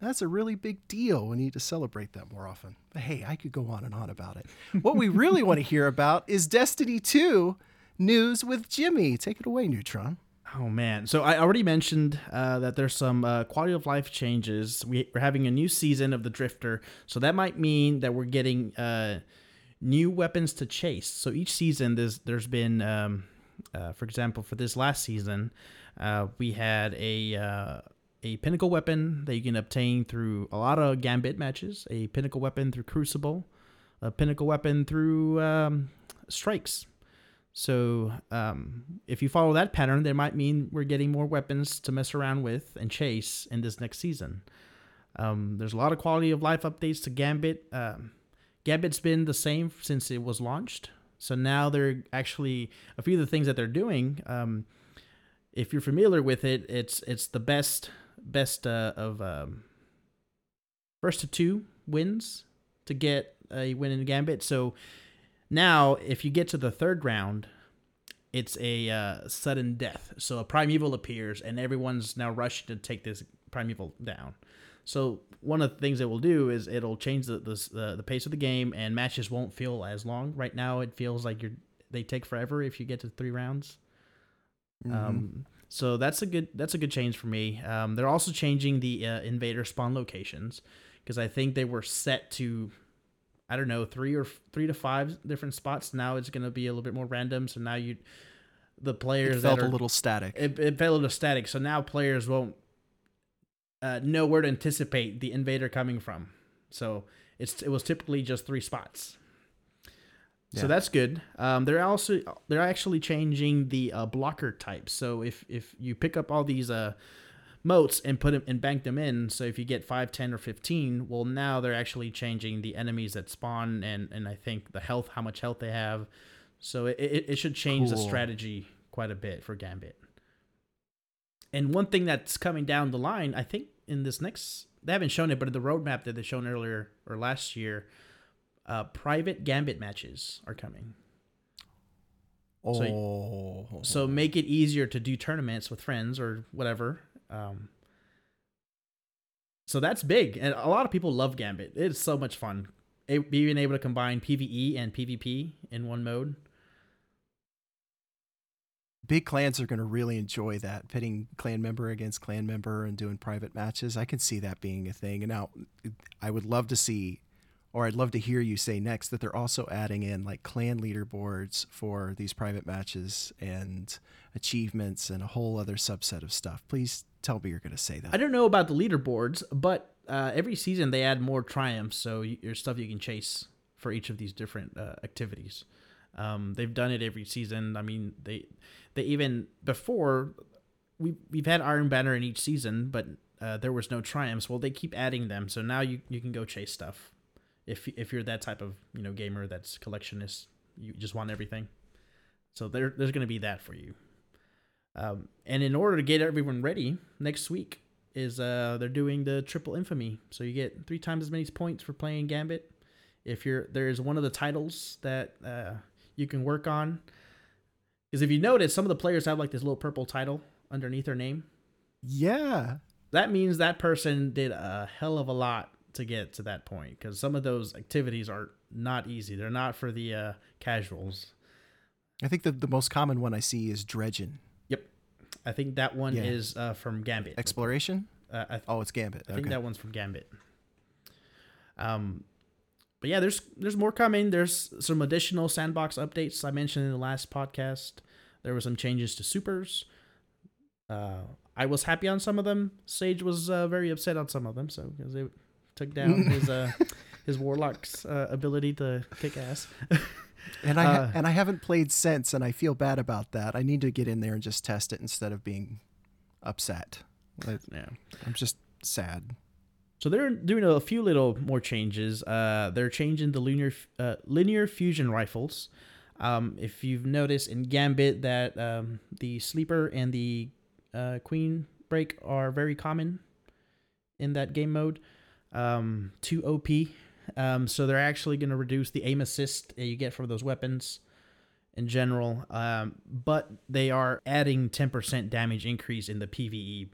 That's a really big deal. We need to celebrate that more often. But hey, I could go on and on about it. What we really want to hear about is Destiny 2 news with Jimmy. Take it away, Neutron. Oh man! So I already mentioned uh, that there's some uh, quality of life changes. We, are having a new season of the Drifter, so that might mean that we're getting uh, new weapons to chase. So each season, there's there's been, um, uh, for example, for this last season, uh, we had a uh, a pinnacle weapon that you can obtain through a lot of Gambit matches, a pinnacle weapon through Crucible, a pinnacle weapon through um, Strikes. So um, if you follow that pattern, that might mean we're getting more weapons to mess around with and chase in this next season. Um, there's a lot of quality of life updates to Gambit. Um, Gambit's been the same since it was launched. So now they're actually a few of the things that they're doing. Um, if you're familiar with it, it's it's the best best uh, of um, first to two wins to get a win in Gambit. So now, if you get to the third round, it's a uh, sudden death. So a primeval appears, and everyone's now rushing to take this primeval down. So one of the things it will do is it'll change the the, the pace of the game, and matches won't feel as long. Right now, it feels like you're they take forever if you get to three rounds. Mm-hmm. Um, so that's a good that's a good change for me. Um, they're also changing the uh, invader spawn locations because I think they were set to I don't know, three or three to five different spots. Now it's going to be a little bit more random. So now you, the players it felt that are, a little static. It, it felt a little static. So now players won't uh, know where to anticipate the invader coming from. So it's it was typically just three spots. Yeah. So that's good. Um, they're also they're actually changing the uh, blocker type. So if if you pick up all these uh motes and put them and bank them in. So if you get 5, 10, or 15, well, now they're actually changing the enemies that spawn and, and I think the health, how much health they have. So it, it, it should change cool. the strategy quite a bit for Gambit. And one thing that's coming down the line, I think in this next, they haven't shown it, but in the roadmap that they shown earlier or last year, uh, private Gambit matches are coming. Oh. So, so make it easier to do tournaments with friends or whatever um, so that's big, and a lot of people love Gambit. It's so much fun. Being able to combine PVE and PvP in one mode. Big clans are going to really enjoy that, pitting clan member against clan member and doing private matches. I can see that being a thing. And now, I would love to see or I'd love to hear you say next that they're also adding in like clan leaderboards for these private matches and achievements and a whole other subset of stuff. Please tell me you're going to say that. I don't know about the leaderboards, but uh, every season they add more triumphs, so there's stuff you can chase for each of these different uh, activities. Um, they've done it every season. I mean, they they even before we we've had Iron Banner in each season, but uh, there was no triumphs. Well, they keep adding them, so now you you can go chase stuff. If if you're that type of you know gamer that's collectionist, you just want everything. So there there's going to be that for you. Um, and in order to get everyone ready, next week is uh they're doing the triple infamy, so you get three times as many points for playing Gambit. If you're there's one of the titles that uh, you can work on, because if you notice, some of the players have like this little purple title underneath their name. Yeah, that means that person did a hell of a lot to get to that point because some of those activities are not easy. They're not for the uh, casuals. I think the, the most common one I see is Dredgen. Yep, I think that one yeah. is uh, from Gambit. Exploration. Uh, th- oh, it's Gambit. I okay. think that one's from Gambit. Um, but yeah, there's there's more coming. There's some additional sandbox updates I mentioned in the last podcast. There were some changes to supers. Uh, I was happy on some of them. Sage was uh, very upset on some of them, so because they took down his uh, his warlock's uh, ability to kick ass. and I ha- uh, and I haven't played since, and I feel bad about that. I need to get in there and just test it instead of being upset. I, yeah, I'm just sad. So they're doing a few little more changes. Uh, they're changing the linear uh, linear fusion rifles. Um, if you've noticed in Gambit that um, the sleeper and the uh, queen break are very common in that game mode. Um, too OP. Um, so they're actually going to reduce the aim assist that you get from those weapons in general. Um, but they are adding 10% damage increase in the PVE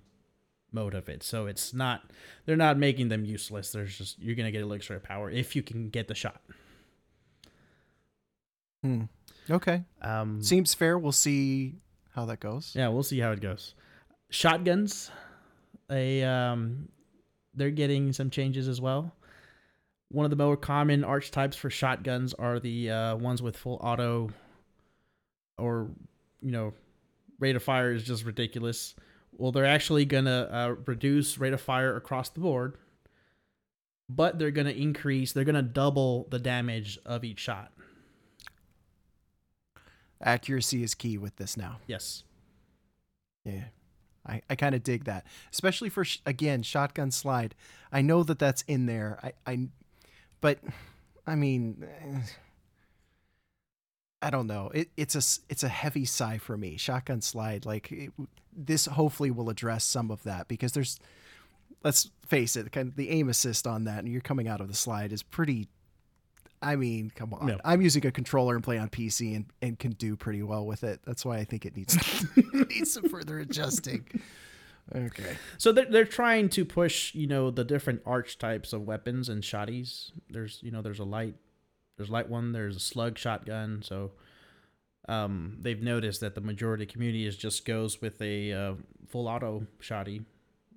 mode of it. So it's not they're not making them useless. There's just you're gonna get elixir of power if you can get the shot. Hmm. Okay. Um, Seems fair. We'll see how that goes. Yeah, we'll see how it goes. Shotguns, a um, they're getting some changes as well. One of the more common archetypes for shotguns are the uh, ones with full auto, or you know, rate of fire is just ridiculous. Well, they're actually gonna uh, reduce rate of fire across the board, but they're gonna increase. They're gonna double the damage of each shot. Accuracy is key with this now. Yes. Yeah. I, I kind of dig that, especially for sh- again shotgun slide. I know that that's in there. I, I but I mean, I don't know. It, it's a it's a heavy sigh for me. Shotgun slide, like it, this, hopefully will address some of that because there's, let's face it, kind of the aim assist on that, and you're coming out of the slide is pretty. I mean, come on. No. I'm using a controller and play on PC and, and can do pretty well with it. That's why I think it needs it needs some further adjusting. Okay. So they're they're trying to push, you know, the different archetypes of weapons and shotties. There's you know, there's a light there's light one. There's a slug shotgun. So um, they've noticed that the majority of the community is just goes with a uh, full auto shotty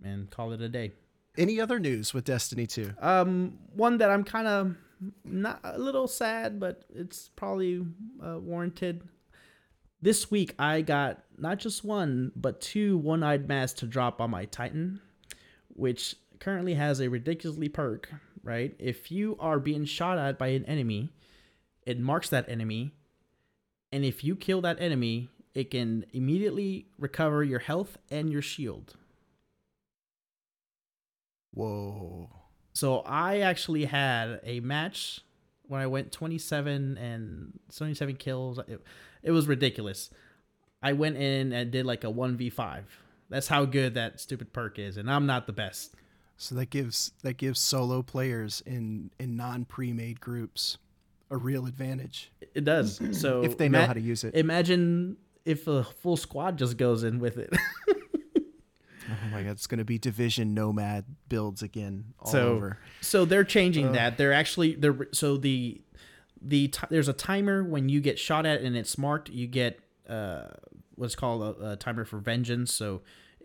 and call it a day. Any other news with Destiny 2? Um, one that I'm kind of not a little sad, but it's probably uh, warranted. This week I got not just one, but two one-eyed masks to drop on my Titan, which currently has a ridiculously perk right? If you are being shot at by an enemy, it marks that enemy. And if you kill that enemy, it can immediately recover your health and your shield. Whoa. So I actually had a match when I went 27 and 27 kills. It, it was ridiculous. I went in and did like a 1v5. That's how good that stupid perk is. And I'm not the best. So that gives that gives solo players in in non pre-made groups a real advantage. It does. So if they know ima- how to use it. Imagine if a full squad just goes in with it. oh my god, it's going to be division nomad builds again all so, over. So they're changing uh, that. They're actually they're so the the t- there's a timer when you get shot at and it's marked. You get uh what's called a, a timer for vengeance. So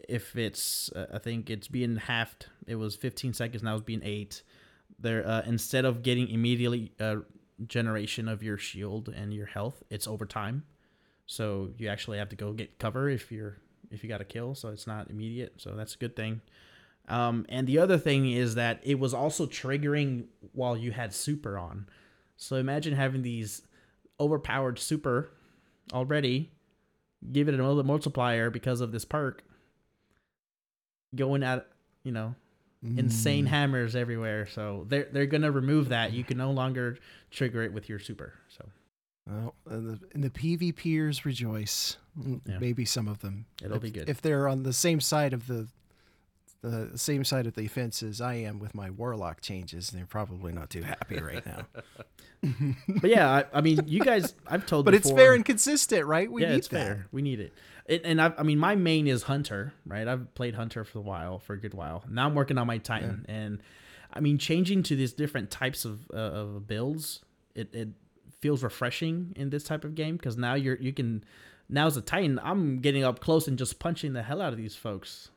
if it's uh, I think it's being halved. It was 15 seconds now it's being eight. There uh, instead of getting immediately uh, generation of your shield and your health, it's over time. So you actually have to go get cover if you're if you got a kill. So it's not immediate. So that's a good thing. Um, and the other thing is that it was also triggering while you had super on. So imagine having these overpowered super already, give it another multiplier because of this perk, going at you know insane Mm. hammers everywhere. So they're they're gonna remove that. You can no longer trigger it with your super. So Well, and the, and the PvPers rejoice. Mm, Yeah. Maybe some of them. It'll if, be good. if they're on the same side of the the same side of the fence as I am with my warlock changes. They're probably not too happy right now. but yeah, I, I mean, you guys, I've told. but it's fair and consistent, right? We yeah, need that. fair. We need it. it and I, I mean, my main is Hunter, right? I've played Hunter for a while, for a good while. Now I'm working on my Titan, and I mean, changing to these different types of uh, of builds, it it feels refreshing in this type of game because now you're you can now as a Titan, I'm getting up close and just punching the hell out of these folks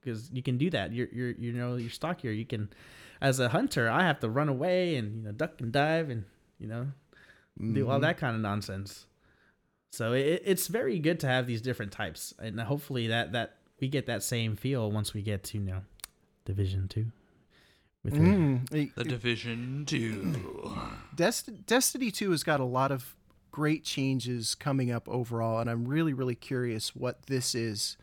because you can do that. You're you're you know you're stockier. You can, as a hunter, I have to run away and you know duck and dive and you know do all Mhm. that kind of nonsense. So it, it's very good to have these different types, and hopefully that that we get that same feel once we get to you know Division Two. With the- Mm. The It- Division Two. Dest- Destiny 2 has got a lot of great changes coming up overall, and I'm really, really curious what this is,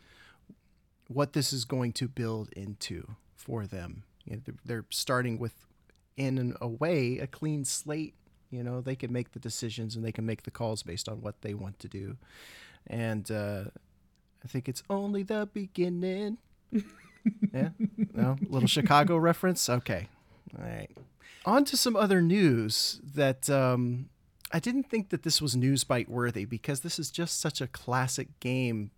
what this is going to build into for them. You know, they're, they're starting with, in a way, a clean slate. You know, they can make the decisions and they can make the calls based on what they want to do. And uh, I think it's only the beginning. yeah? No? Little Chicago reference? Okay. All right. On to some other news that um, I didn't think that this was news bite worthy because this is just such a classic game.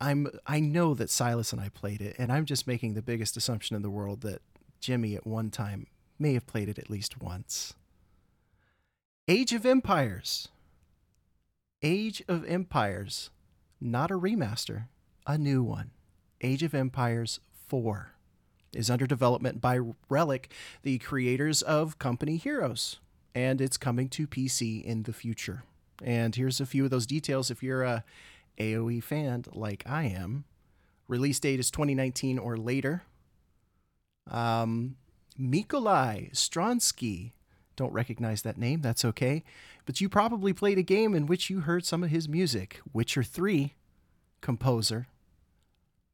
I'm I know that Silas and I played it, and I'm just making the biggest assumption in the world that Jimmy at one time may have played it at least once. Age of Empires. Age of Empires, not a remaster, a new one. Age of Empires 4 is under development by Relic, the creators of Company Heroes, and it's coming to PC in the future. And here's a few of those details if you're a AoE fan like I am. Release date is 2019 or later. Um, Mikolai Stroinski. Don't recognize that name, that's okay. But you probably played a game in which you heard some of his music. Witcher 3 composer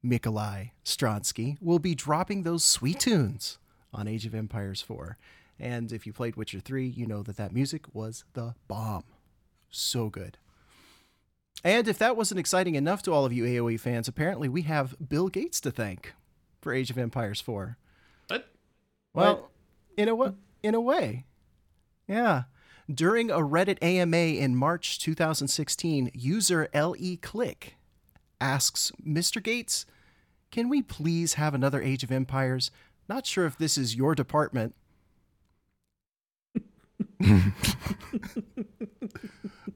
Mikolai Stroinski will be dropping those sweet tunes on Age of Empires 4. And if you played Witcher 3, you know that that music was the bomb. So good. And if that wasn't exciting enough to all of you AoE fans, apparently we have Bill Gates to thank for Age of Empires 4. What? Well, What? in a wa- in a way. Yeah. During a Reddit AMA in March 2016, user LE Click asks Mr. Gates, "Can we please have another Age of Empires? Not sure if this is your department."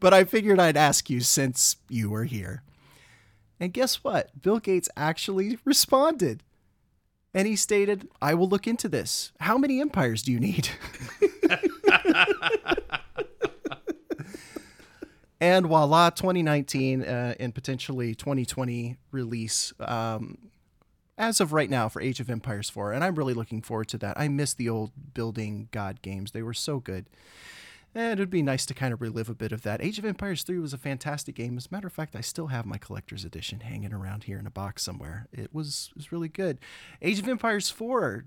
but I figured I'd ask you since you were here. And guess what? Bill Gates actually responded. And he stated, I will look into this. How many empires do you need? and voila, 2019 uh, and potentially 2020 release um, as of right now for Age of Empires 4. And I'm really looking forward to that. I miss the old building god games, they were so good. And it would be nice to kind of relive a bit of that. Age of Empires 3 was a fantastic game. As a matter of fact, I still have my collector's edition hanging around here in a box somewhere. It was, it was really good. Age of Empires 4,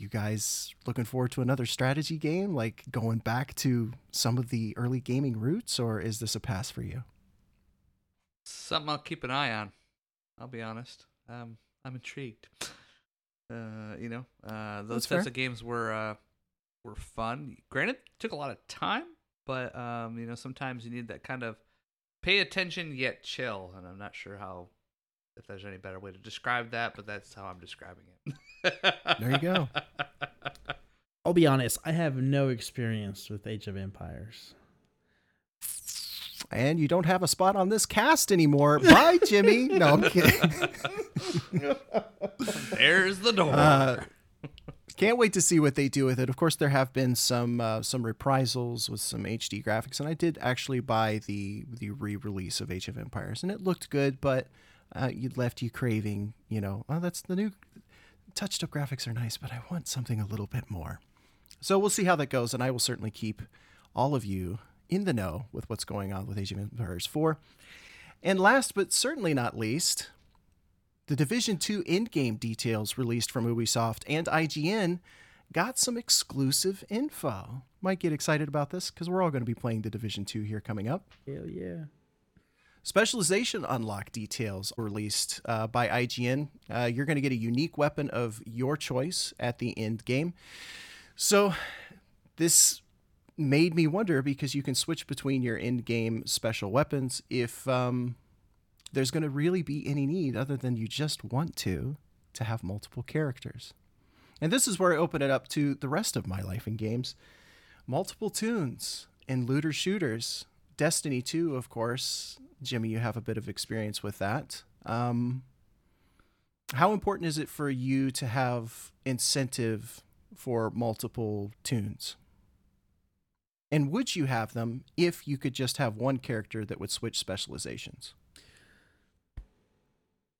you guys looking forward to another strategy game, like going back to some of the early gaming roots, or is this a pass for you? Something I'll keep an eye on. I'll be honest. Um, I'm intrigued. Uh, you know, uh, those That's types fair. of games were uh, were fun. Granted, took a lot of time, but um, you know, sometimes you need that kind of pay attention yet chill. And I'm not sure how if there's any better way to describe that, but that's how I'm describing it. There you go. I'll be honest, I have no experience with Age of Empires. And you don't have a spot on this cast anymore. Bye, Jimmy. No, I'm kidding. There's the door. Uh, can't wait to see what they do with it. Of course, there have been some uh, some reprisals with some HD graphics, and I did actually buy the the re-release of Age of Empires, and it looked good, but uh, you left you craving. You know, oh, that's the new touched up graphics are nice, but I want something a little bit more. So we'll see how that goes, and I will certainly keep all of you in the know with what's going on with Age of Empires 4. And last but certainly not least, the Division 2 in-game details released from Ubisoft and IGN got some exclusive info. Might get excited about this because we're all going to be playing the Division 2 here coming up. Hell yeah. Specialization unlock details released uh, by IGN. Uh, you're going to get a unique weapon of your choice at the end game. So, this made me wonder because you can switch between your end game special weapons if um, there's going to really be any need other than you just want to to have multiple characters. And this is where I open it up to the rest of my life in games. Multiple toons and looter shooters. Destiny 2, of course. Jimmy, you have a bit of experience with that. Um, how important is it for you to have incentive for multiple toons? And would you have them if you could just have one character that would switch specializations?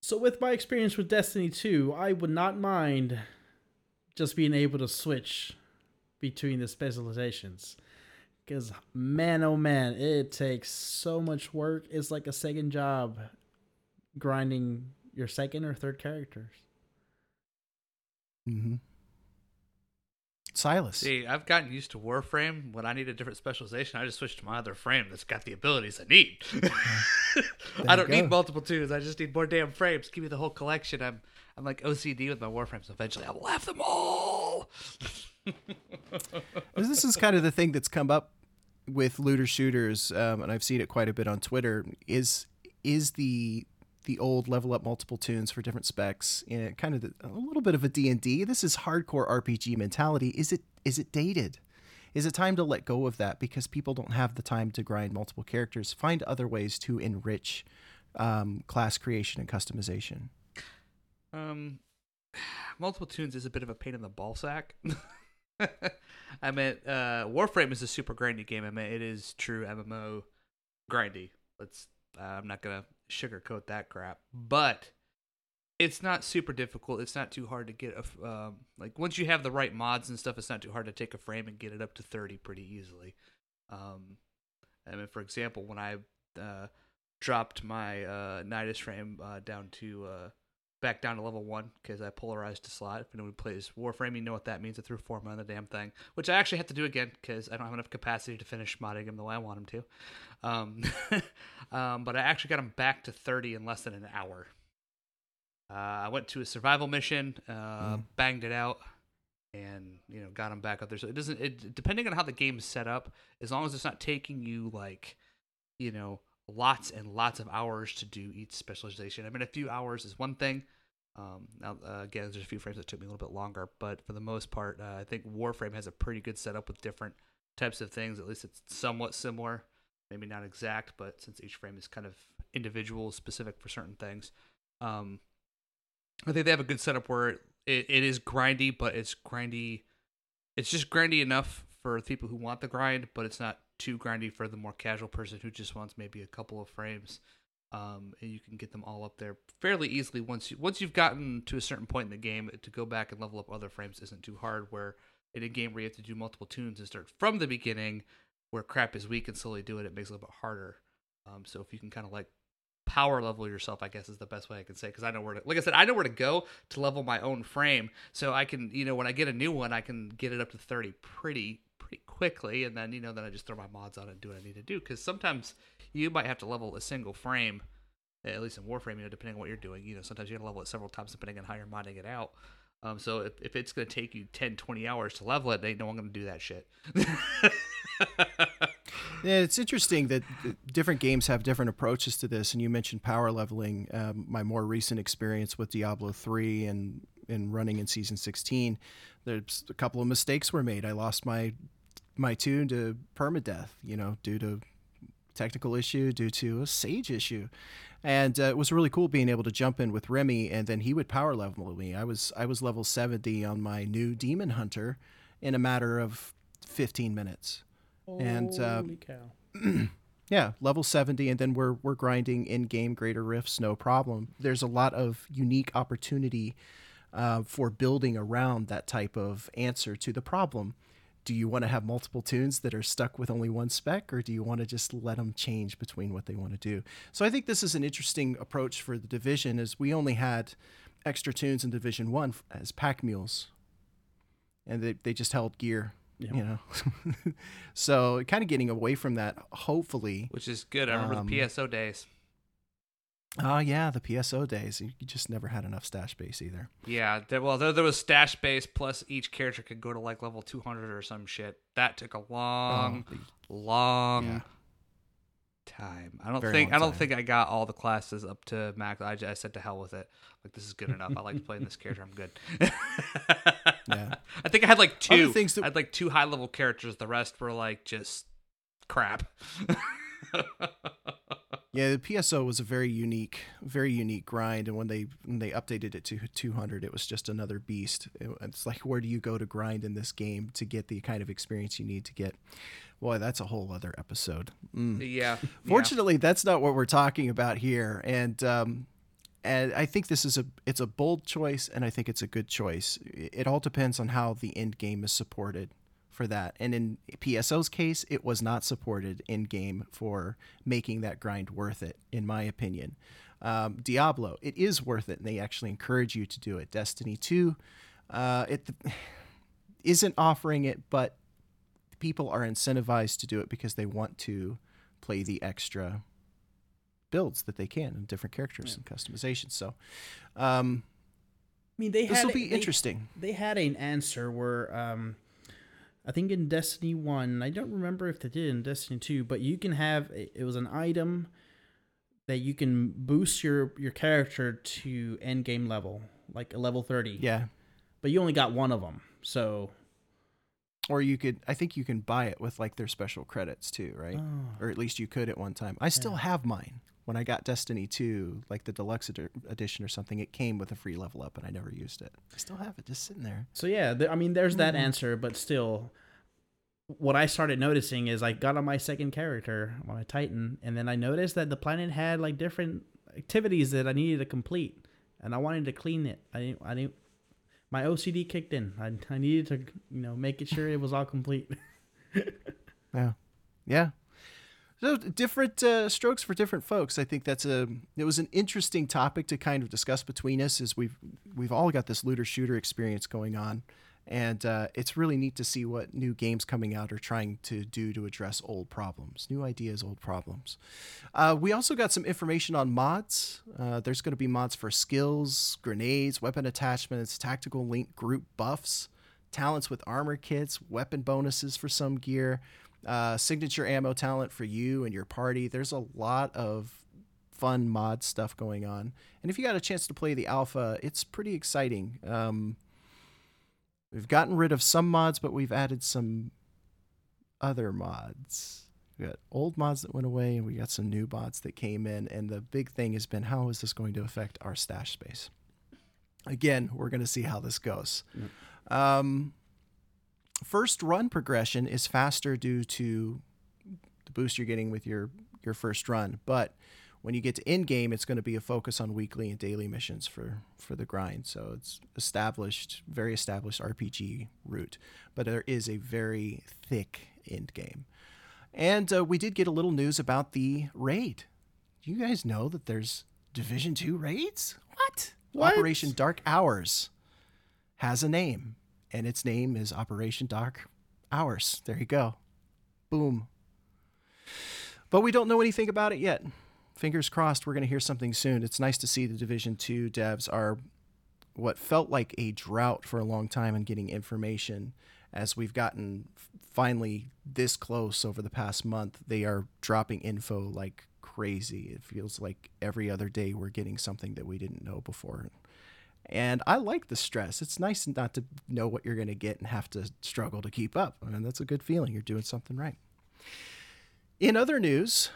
So, with my experience with Destiny 2, I would not mind just being able to switch between the specializations. Because, man, oh man, it takes so much work. It's like a second job grinding your second or third characters. Mm-hmm. Silas. See, I've gotten used to Warframe. When I need a different specialization, I just switch to my other frame that's got the abilities I need. I don't need multiple twos. I just need more damn frames. Give me the whole collection. I'm I'm like OCD with my Warframes. Eventually, I will have them all. this is kind of the thing that's come up with looter shooters, um, and I've seen it quite a bit on Twitter. Is is the the old level up multiple toons for different specs kind of the, a little bit of a D&D. This is hardcore RPG mentality. Is it is it dated? Is it time to let go of that because people don't have the time to grind multiple characters? Find other ways to enrich um, class creation and customization. Um, multiple toons is a bit of a pain in the ball sack. I mean, uh, Warframe is a super grindy game. I mean, it is true MMO grindy. Let's. Uh, I'm not gonna sugarcoat that crap. But it's not super difficult. It's not too hard to get a um, like once you have the right mods and stuff. It's not too hard to take a frame and get it up to thirty pretty easily. Um, I mean, for example, when I uh, dropped my uh, Nidus frame uh, down to uh, back down to level one because I polarized a slot. If anyone plays Warframe, you know what that means. I threw forma on the damn thing, which I actually have to do again because I don't have enough capacity to finish modding him the way I want him to. Um, um, but I actually got him back to 30 in less than an hour. Uh, I went to a survival mission, uh, mm. banged it out, and you know got him back up there. So it doesn't. It depending on how the game is set up, as long as it's not taking you like, you know, lots and lots of hours to do each specialization. I mean, a few hours is one thing. Um, now, uh, again, there's a few frames that took me a little bit longer, but for the most part, uh, I think Warframe has a pretty good setup with different types of things. At least it's somewhat similar, maybe not exact, but since each frame is kind of individual, specific for certain things, um, I think they have a good setup where it, it is grindy, but it's grindy. It's just grindy enough for people who want the grind, but it's not too grindy for the more casual person who just wants maybe a couple of frames. Um, and you can get them all up there fairly easily once you once you've gotten to a certain point in the game. To go back and level up other frames isn't too hard. Where in a game where you have to do multiple toons and start from the beginning, where crap is weak and slowly do it, it makes it a little bit harder. Um, so if you can kind of like power level yourself, I guess is the best way I can say. Because I know where to, like I said, I know where to go to level my own frame. So I can, you know, when I get a new one, I can get it up to thirty pretty pretty quickly, and then you know then I just throw my mods on and do what I need to do. Because sometimes you might have to level a single frame, at least in Warframe, you know, depending on what you're doing. You know, sometimes you're gonna level it several times depending on how you're modding it out. Um, so if, if it's gonna take you 10, 20 hours to level it, ain't no one gonna do that shit. yeah, it's interesting that different games have different approaches to this. And you mentioned power leveling. Um, my more recent experience with Diablo three and and running in season 16 there's a couple of mistakes were made i lost my my toon to permadeath, you know, due to technical issue, due to a sage issue. And uh, it was really cool being able to jump in with Remy, and then he would power level me. I was I was level seventy on my new demon hunter in a matter of fifteen minutes. Holy and uh, cow! yeah, level seventy, and then we're we're grinding in game greater rifts, no problem. There's a lot of unique opportunity uh, for building around that type of answer to the problem do you want to have multiple toons that are stuck with only one spec or do you want to just let them change between what they want to do? So i think this is an interesting approach for the division as we only had extra toons in division one as pack mules. And they, they just held gear yep. you know? So kind of getting away from that hopefully. Which is good. I remember um, the pso days Oh yeah, the PSO days. You just never had enough stash base either. Yeah, there, well, there, there was stash base plus each character could go to like level 200 or some shit. That took a long, oh, the, long yeah. time. I don't Very think I don't time. think I got all the classes up to max. I, just, I said to hell with it. Like this is good enough. I like playing this character. I'm good. yeah. I think I had like two. Things that... I had like two high level characters. The rest were like just crap. Yeah, the PSO was a very unique, very unique grind, and when they when they updated it to 200, it was just another beast. It's like where do you go to grind in this game to get the kind of experience you need to get? Boy, that's a whole other episode. Mm. Yeah. Fortunately, yeah. that's not what we're talking about here, and um, and I think this is a it's a bold choice, and I think it's a good choice. It all depends on how the end game is supported for that. And in PSO's case, it was not supported in game for making that grind worth it, in my opinion. Um, Diablo, it is worth it, and they actually encourage you to do it. Destiny 2, uh, it isn't offering it, but people are incentivized to do it because they want to play the extra builds that they can and different characters yeah. and customizations. So, um, I mean, they this will be they, interesting. They had an answer where um, I think in Destiny 1, I don't remember if they did in Destiny 2, but you can have it was an item that you can boost your your character to end game level, like a level 30. Yeah. But you only got one of them. So or you could I think you can buy it with like their special credits too, right? Oh. Or at least you could at one time. I still yeah. have mine when I got Destiny 2, like the deluxe ed- edition or something, it came with a free level up and I never used it. I still have it just sitting there. So yeah, I mean, there's that mm-hmm. answer, but still, what I started noticing is I got on my second character, my Titan, and then I noticed that the planet had like different activities that I needed to complete, and I wanted to clean it. I didn't, I didn't. My OCD kicked in. I, I needed to, you know, make it sure it was all complete. yeah, yeah. So different uh, strokes for different folks. I think that's a it was an interesting topic to kind of discuss between us as we've we've all got this looter shooter experience going on, and uh, it's really neat to see what new games coming out are trying to do to address old problems, new ideas, old problems. Uh, we also got some information on mods. Uh, there's going to be mods for skills, grenades, weapon attachments, tactical link group buffs, talents with armor kits, weapon bonuses for some gear uh, signature ammo talent for you and your party. There's a lot of fun mod stuff going on. And if you got a chance to play the alpha, it's pretty exciting. Um, we've gotten rid of some mods, but we've added some other mods. We got old mods that went away, and we got some new mods that came in. And the big thing has been how is this going to affect our stash space? Again, we're going to see how this goes. Mm. Um, first run progression is faster due to the boost you're getting with your your first run, but when you get to end game, it's going to be a focus on weekly and daily missions for for the grind. So it's established, very established RPG route, but there is a very thick end game. And uh, we did get a little news about the raid. Do you guys know that there's Division Two raids? What? what? Operation Dark Hours has a name and its name is Operation Dark Hours. There you go. Boom. But we don't know anything about it yet. Fingers crossed we're going to hear something soon. It's nice to see the Division 2 devs are what felt like a drought for a long time in getting information as we've gotten finally this close over the past month. They are dropping info like crazy. It feels like every other day we're getting something that we didn't know before. And I like the stress. It's nice not to know what you're going to get and have to struggle to keep up. I mean, that's a good feeling. You're doing something right. In other news,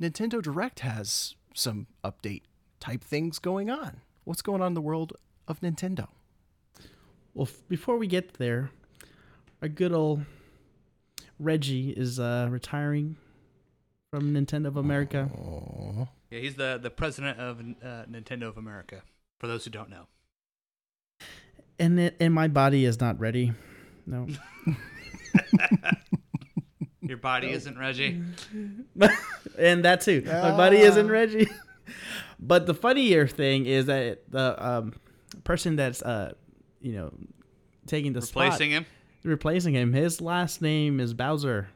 Nintendo Direct has some update type things going on. What's going on in the world of Nintendo? Well, f- before we get there, our good old Reggie is uh, retiring from Nintendo of America. Aww. Yeah, he's the, the president of uh, Nintendo of America, for those who don't know and it, and my body is not ready. No. Your body isn't Reggie. and that too. My body isn't Reggie. but the funnier thing is that the um, person that's uh, you know taking the Replacing spot, him. replacing him, his last name is Bowser.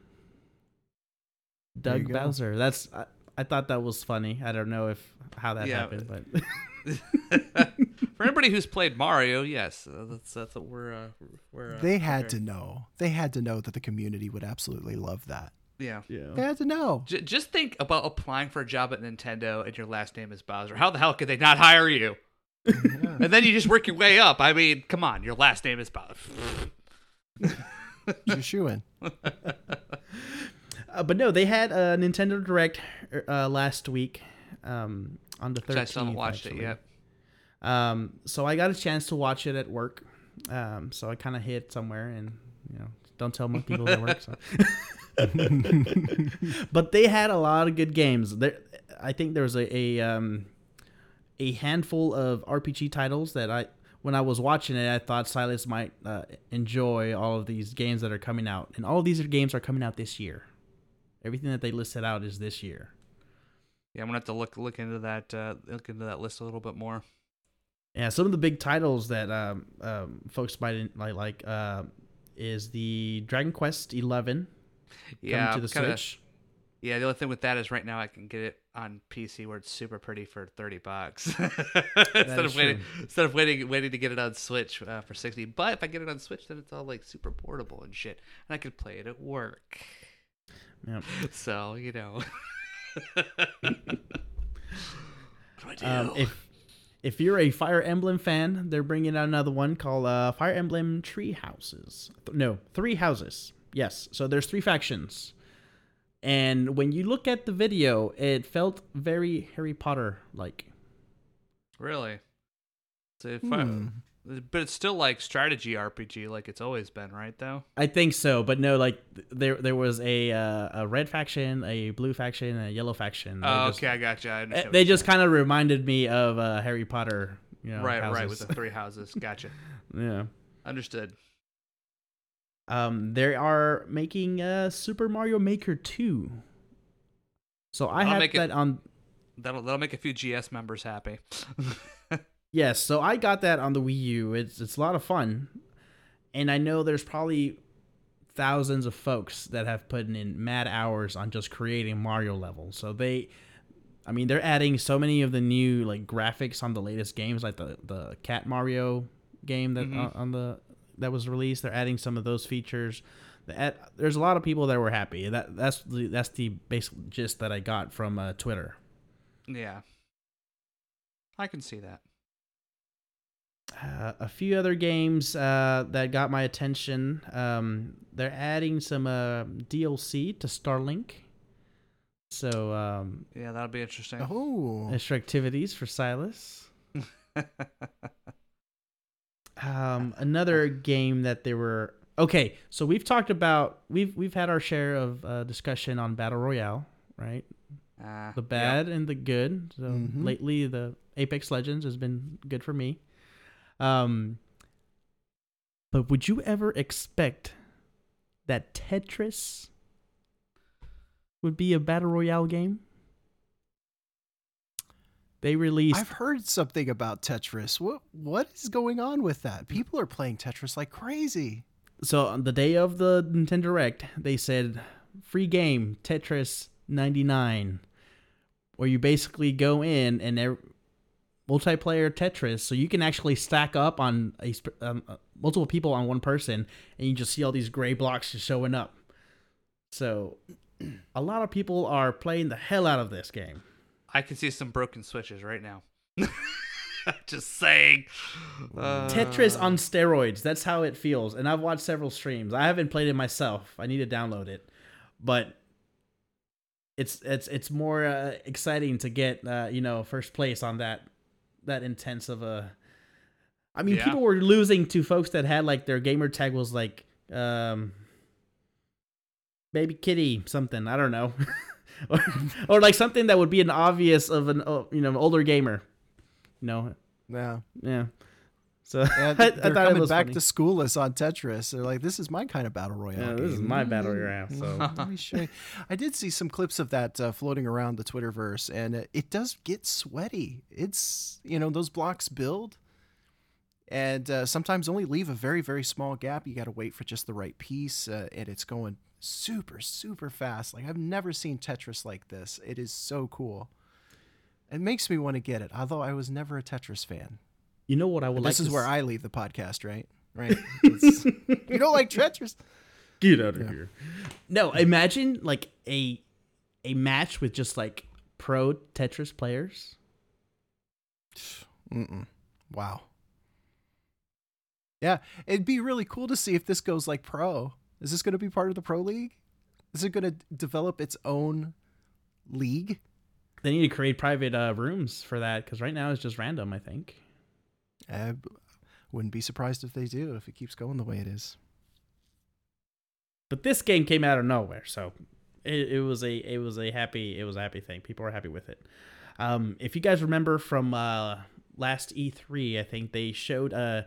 There you Doug go. Bowser. That's I, I thought that was funny. I don't know if how that Yeah. happened, but For anybody who's played Mario, yes, uh, that's that's what we're uh, we're. Uh, They had to know. They had to know that the community would absolutely love that. Yeah. They yeah. had to know. J- just think about applying for a job at Nintendo and your last name is Bowser. How the hell could they not hire you? and then you just work your way up. I mean, come on, your last name is Bowser. You're shooing. Uh, but no, they had a Nintendo Direct uh, last week um, on the 13th. I still haven't watched actually. it yet. Um, so I got a chance to watch it at work. Um, so I kind of hid somewhere, and you know, don't tell my people at work. So. but they had a lot of good games. There, I think there was a a, um, a handful of RPG titles that I, when I was watching it, I thought Silas might uh, enjoy all of these games that are coming out, and all of these games are coming out this year. Everything that they listed out is this year. Yeah, I'm gonna have to look look into that uh, look into that list a little bit more. Yeah, some of the big titles that um, um, folks might like like uh, is the Dragon Quest Eleven Yeah, to the kinda- Switch. Yeah, the only thing with that is right now I can get it on PC where it's super pretty for thirty bucks instead of waiting true. instead of waiting waiting to get it on Switch uh, for sixty. But if I get it on Switch, then it's all like super portable and shit, and I could play it at work. Yeah. So you know. what do I Um, if if you're a Fire Emblem fan, they're bringing out another one called uh, Fire Emblem Tree Houses. Th- no, Three Houses. Yes. So there's three factions, and when you look at the video, it felt very Harry Potter like. really? So if Hmm. But it's still like strategy RPG, like it's always been, right? Though. I think so, but no, like there there was a uh, a red faction, a blue faction, and a yellow faction. They Oh, just- okay, I gotcha. I what they just kind of reminded me of uh, Harry Potter. You know, right, right, with the three houses. Gotcha. yeah. Understood. Um, they are making uh, Super Mario Maker two. So I I'll had make it- that on. That'll that'll make a few GS members happy. Yes, so I got that on the Wii U. It's it's a lot of fun, and I know there's probably thousands of folks that have put in mad hours on just creating Mario levels. So they, I mean, they're adding so many of the new like graphics on the latest games, like the the Cat Mario game that Mhm. uh, on the that was released. They're adding some of those features. The there's a lot of people that were happy. That that's the that's the basic gist that I got from uh, Twitter. yeah, I can see that. Uh, a few other games uh, that got my attention. Um, they're adding some uh, DLC to Starlink. So, um, Yeah, that'll be interesting. Oh, extra activities for Silas. Um, another game that they were okay. So we've talked about we've we've had our share of uh, discussion on battle royale, right? Uh, The yeah. bad and the good. So Mhm. lately, the Apex Legends has been good for me. Um, but would you ever expect that Tetris would be a battle royale game? They released I've heard something about Tetris. What what is going on with that? People are playing Tetris like crazy. so on the day of the Nintendo Direct, they said free game Tetris 99 where you basically go in and there multiplayer Tetris so you can actually stack up on a um, uh, multiple people on one person and you just see all these gray blocks just showing up. So a lot of people are playing the hell out of this game. I can see some broken switches right now. Just saying. Uh, Tetris on steroids. That's how it feels. And I've watched several streams. I haven't played it myself. I need to download it, but it's it's it's more uh, exciting to get uh, you know first place on that that intense of a. I mean, Yeah. people were losing to folks that had like their gamer tag was like um, baby kitty something. I don't know. or, or like something that would be an obvious of an uh, you know older gamer, you know, Yeah. yeah. So Yeah, I, I thought it was back funny. to schoolless on Tetris. They're like, "This is my kind of battle royale." Yeah, this is my battle royale. So Let me show you. I did see some clips of that uh, floating around the Twitterverse, and it, it does get sweaty. It's you know those blocks build, and uh, sometimes only leave a very very small gap. You got to wait for just the right piece, uh, and it's going super super fast. Like I've never seen Tetris like this. It is so cool. It makes me want to get it, although I was never a Tetris fan. You know what I would like. this is where s- I leave the podcast, right? Right. You don't like Tetris? Get out of here. No, imagine like a a match with just like pro Tetris players. Mm-mm. Wow. Yeah, it'd be really cool to see if this goes like pro. Is this going to be part of the pro league? Is it going to develop its own league? They need to create private uh, rooms for that because right now it's just random. I think. I b- wouldn't be surprised if they do if it keeps going the way it is. But this game came out of nowhere, so it, it was a it was a happy it was a happy thing. People were happy with it. Um, if you guys remember from uh, last E3, I think they showed uh,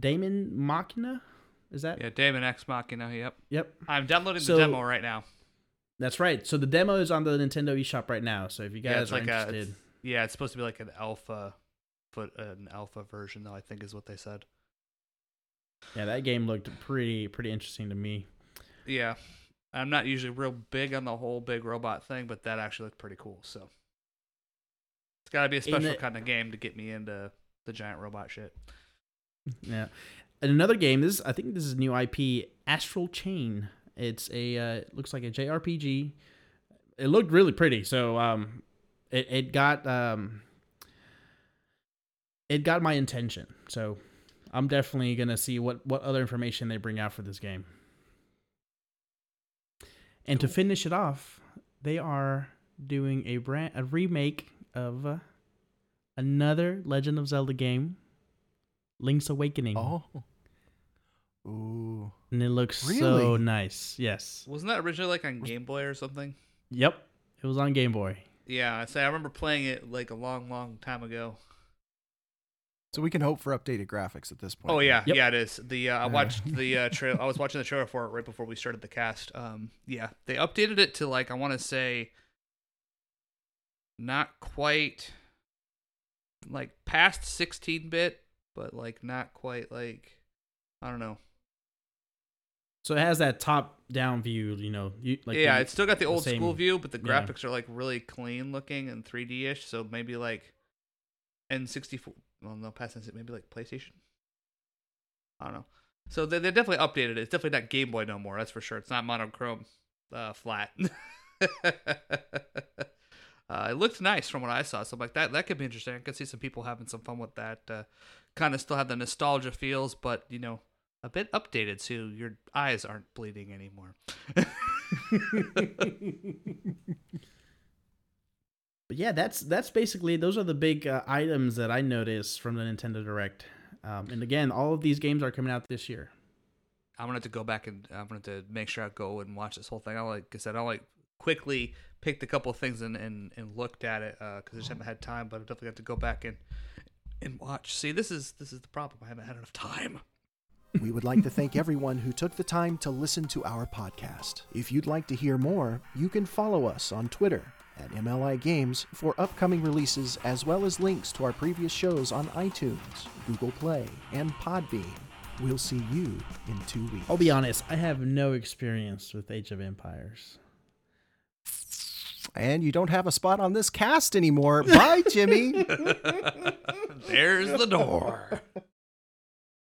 Daemon Machina. Is that? Yeah, Daemon X Machina. Yep. Yep. I'm downloading So- the demo right now. That's right. So the demo is on the Nintendo eShop right now. So if you guys it's are like a, interested, it's- yeah, it's supposed to be like an alpha, but an alpha version though. I think is what they said. yeah, that game looked pretty pretty interesting to me. Yeah, I'm not usually real big on the whole big robot thing, but that actually looked pretty cool. So it's got to be a special it- kind of game to get me into the giant robot shit. Yeah. And another game, this I think this is new IP, Astral Chain. It's a uh, it looks like a JRPG. It looked really pretty. So um it, it got um it got my attention. So I'm definitely gonna see what what other information they bring out for this game. And to finish it off, they are doing a brand a remake of uh, another Legend of Zelda game, Link's Awakening. Oh. Ooh. And it looks so nice. Yes. Wasn't that originally like on Game Boy or something? Yep. It was on Game Boy. Yeah, I say I remember playing it like a long, long time ago. So we can hope for updated graphics at this point. Oh yeah, Yep. yeah, it is. The uh, I watched the uh, trailer. I was watching the trailer for it right before we started the cast. Um, yeah, they updated it to like I want to say, not quite like past 16 bit, but like not quite like I don't know. So it has that top down view, you know, you like yeah, the- it's still got the the old school view, but the yeah. graphics are like really clean looking and 3D ish. So maybe like N64. Well, no, past N64, maybe like PlayStation. I don't know. So they, they definitely updated it. It's definitely not Game Boy no more. That's for sure. It's not monochrome uh, flat. uh, it looked nice from what I saw. So I'm like that that could be interesting. I could see some people having some fun with that. Uh, kind of still have the nostalgia feels, but you know, a bit updated so your eyes aren't bleeding anymore. But yeah, that's that's basically those are the big uh, items that I noticed from the Nintendo Direct. Um, and again, all of these games are coming out this year. I'm gonna have to go back and I'm gonna have to make sure I go and watch this whole thing. I like I said, I like quickly picked a couple of things and, and, and looked at it because I just haven't had time. But I definitely have to go back and and watch. See, this is this is the problem. I haven't had enough time. We would like to thank everyone who took the time to listen to our podcast. If you'd like to hear more, you can follow us on Twitter at MLI Games for upcoming releases as well as links to our previous shows on iTunes, Google Play, and Podbean. We'll see you in two weeks. I'll be honest, I have no experience with Age of Empires. And you don't have a spot on this cast anymore. Bye, Jimmy. There's the door.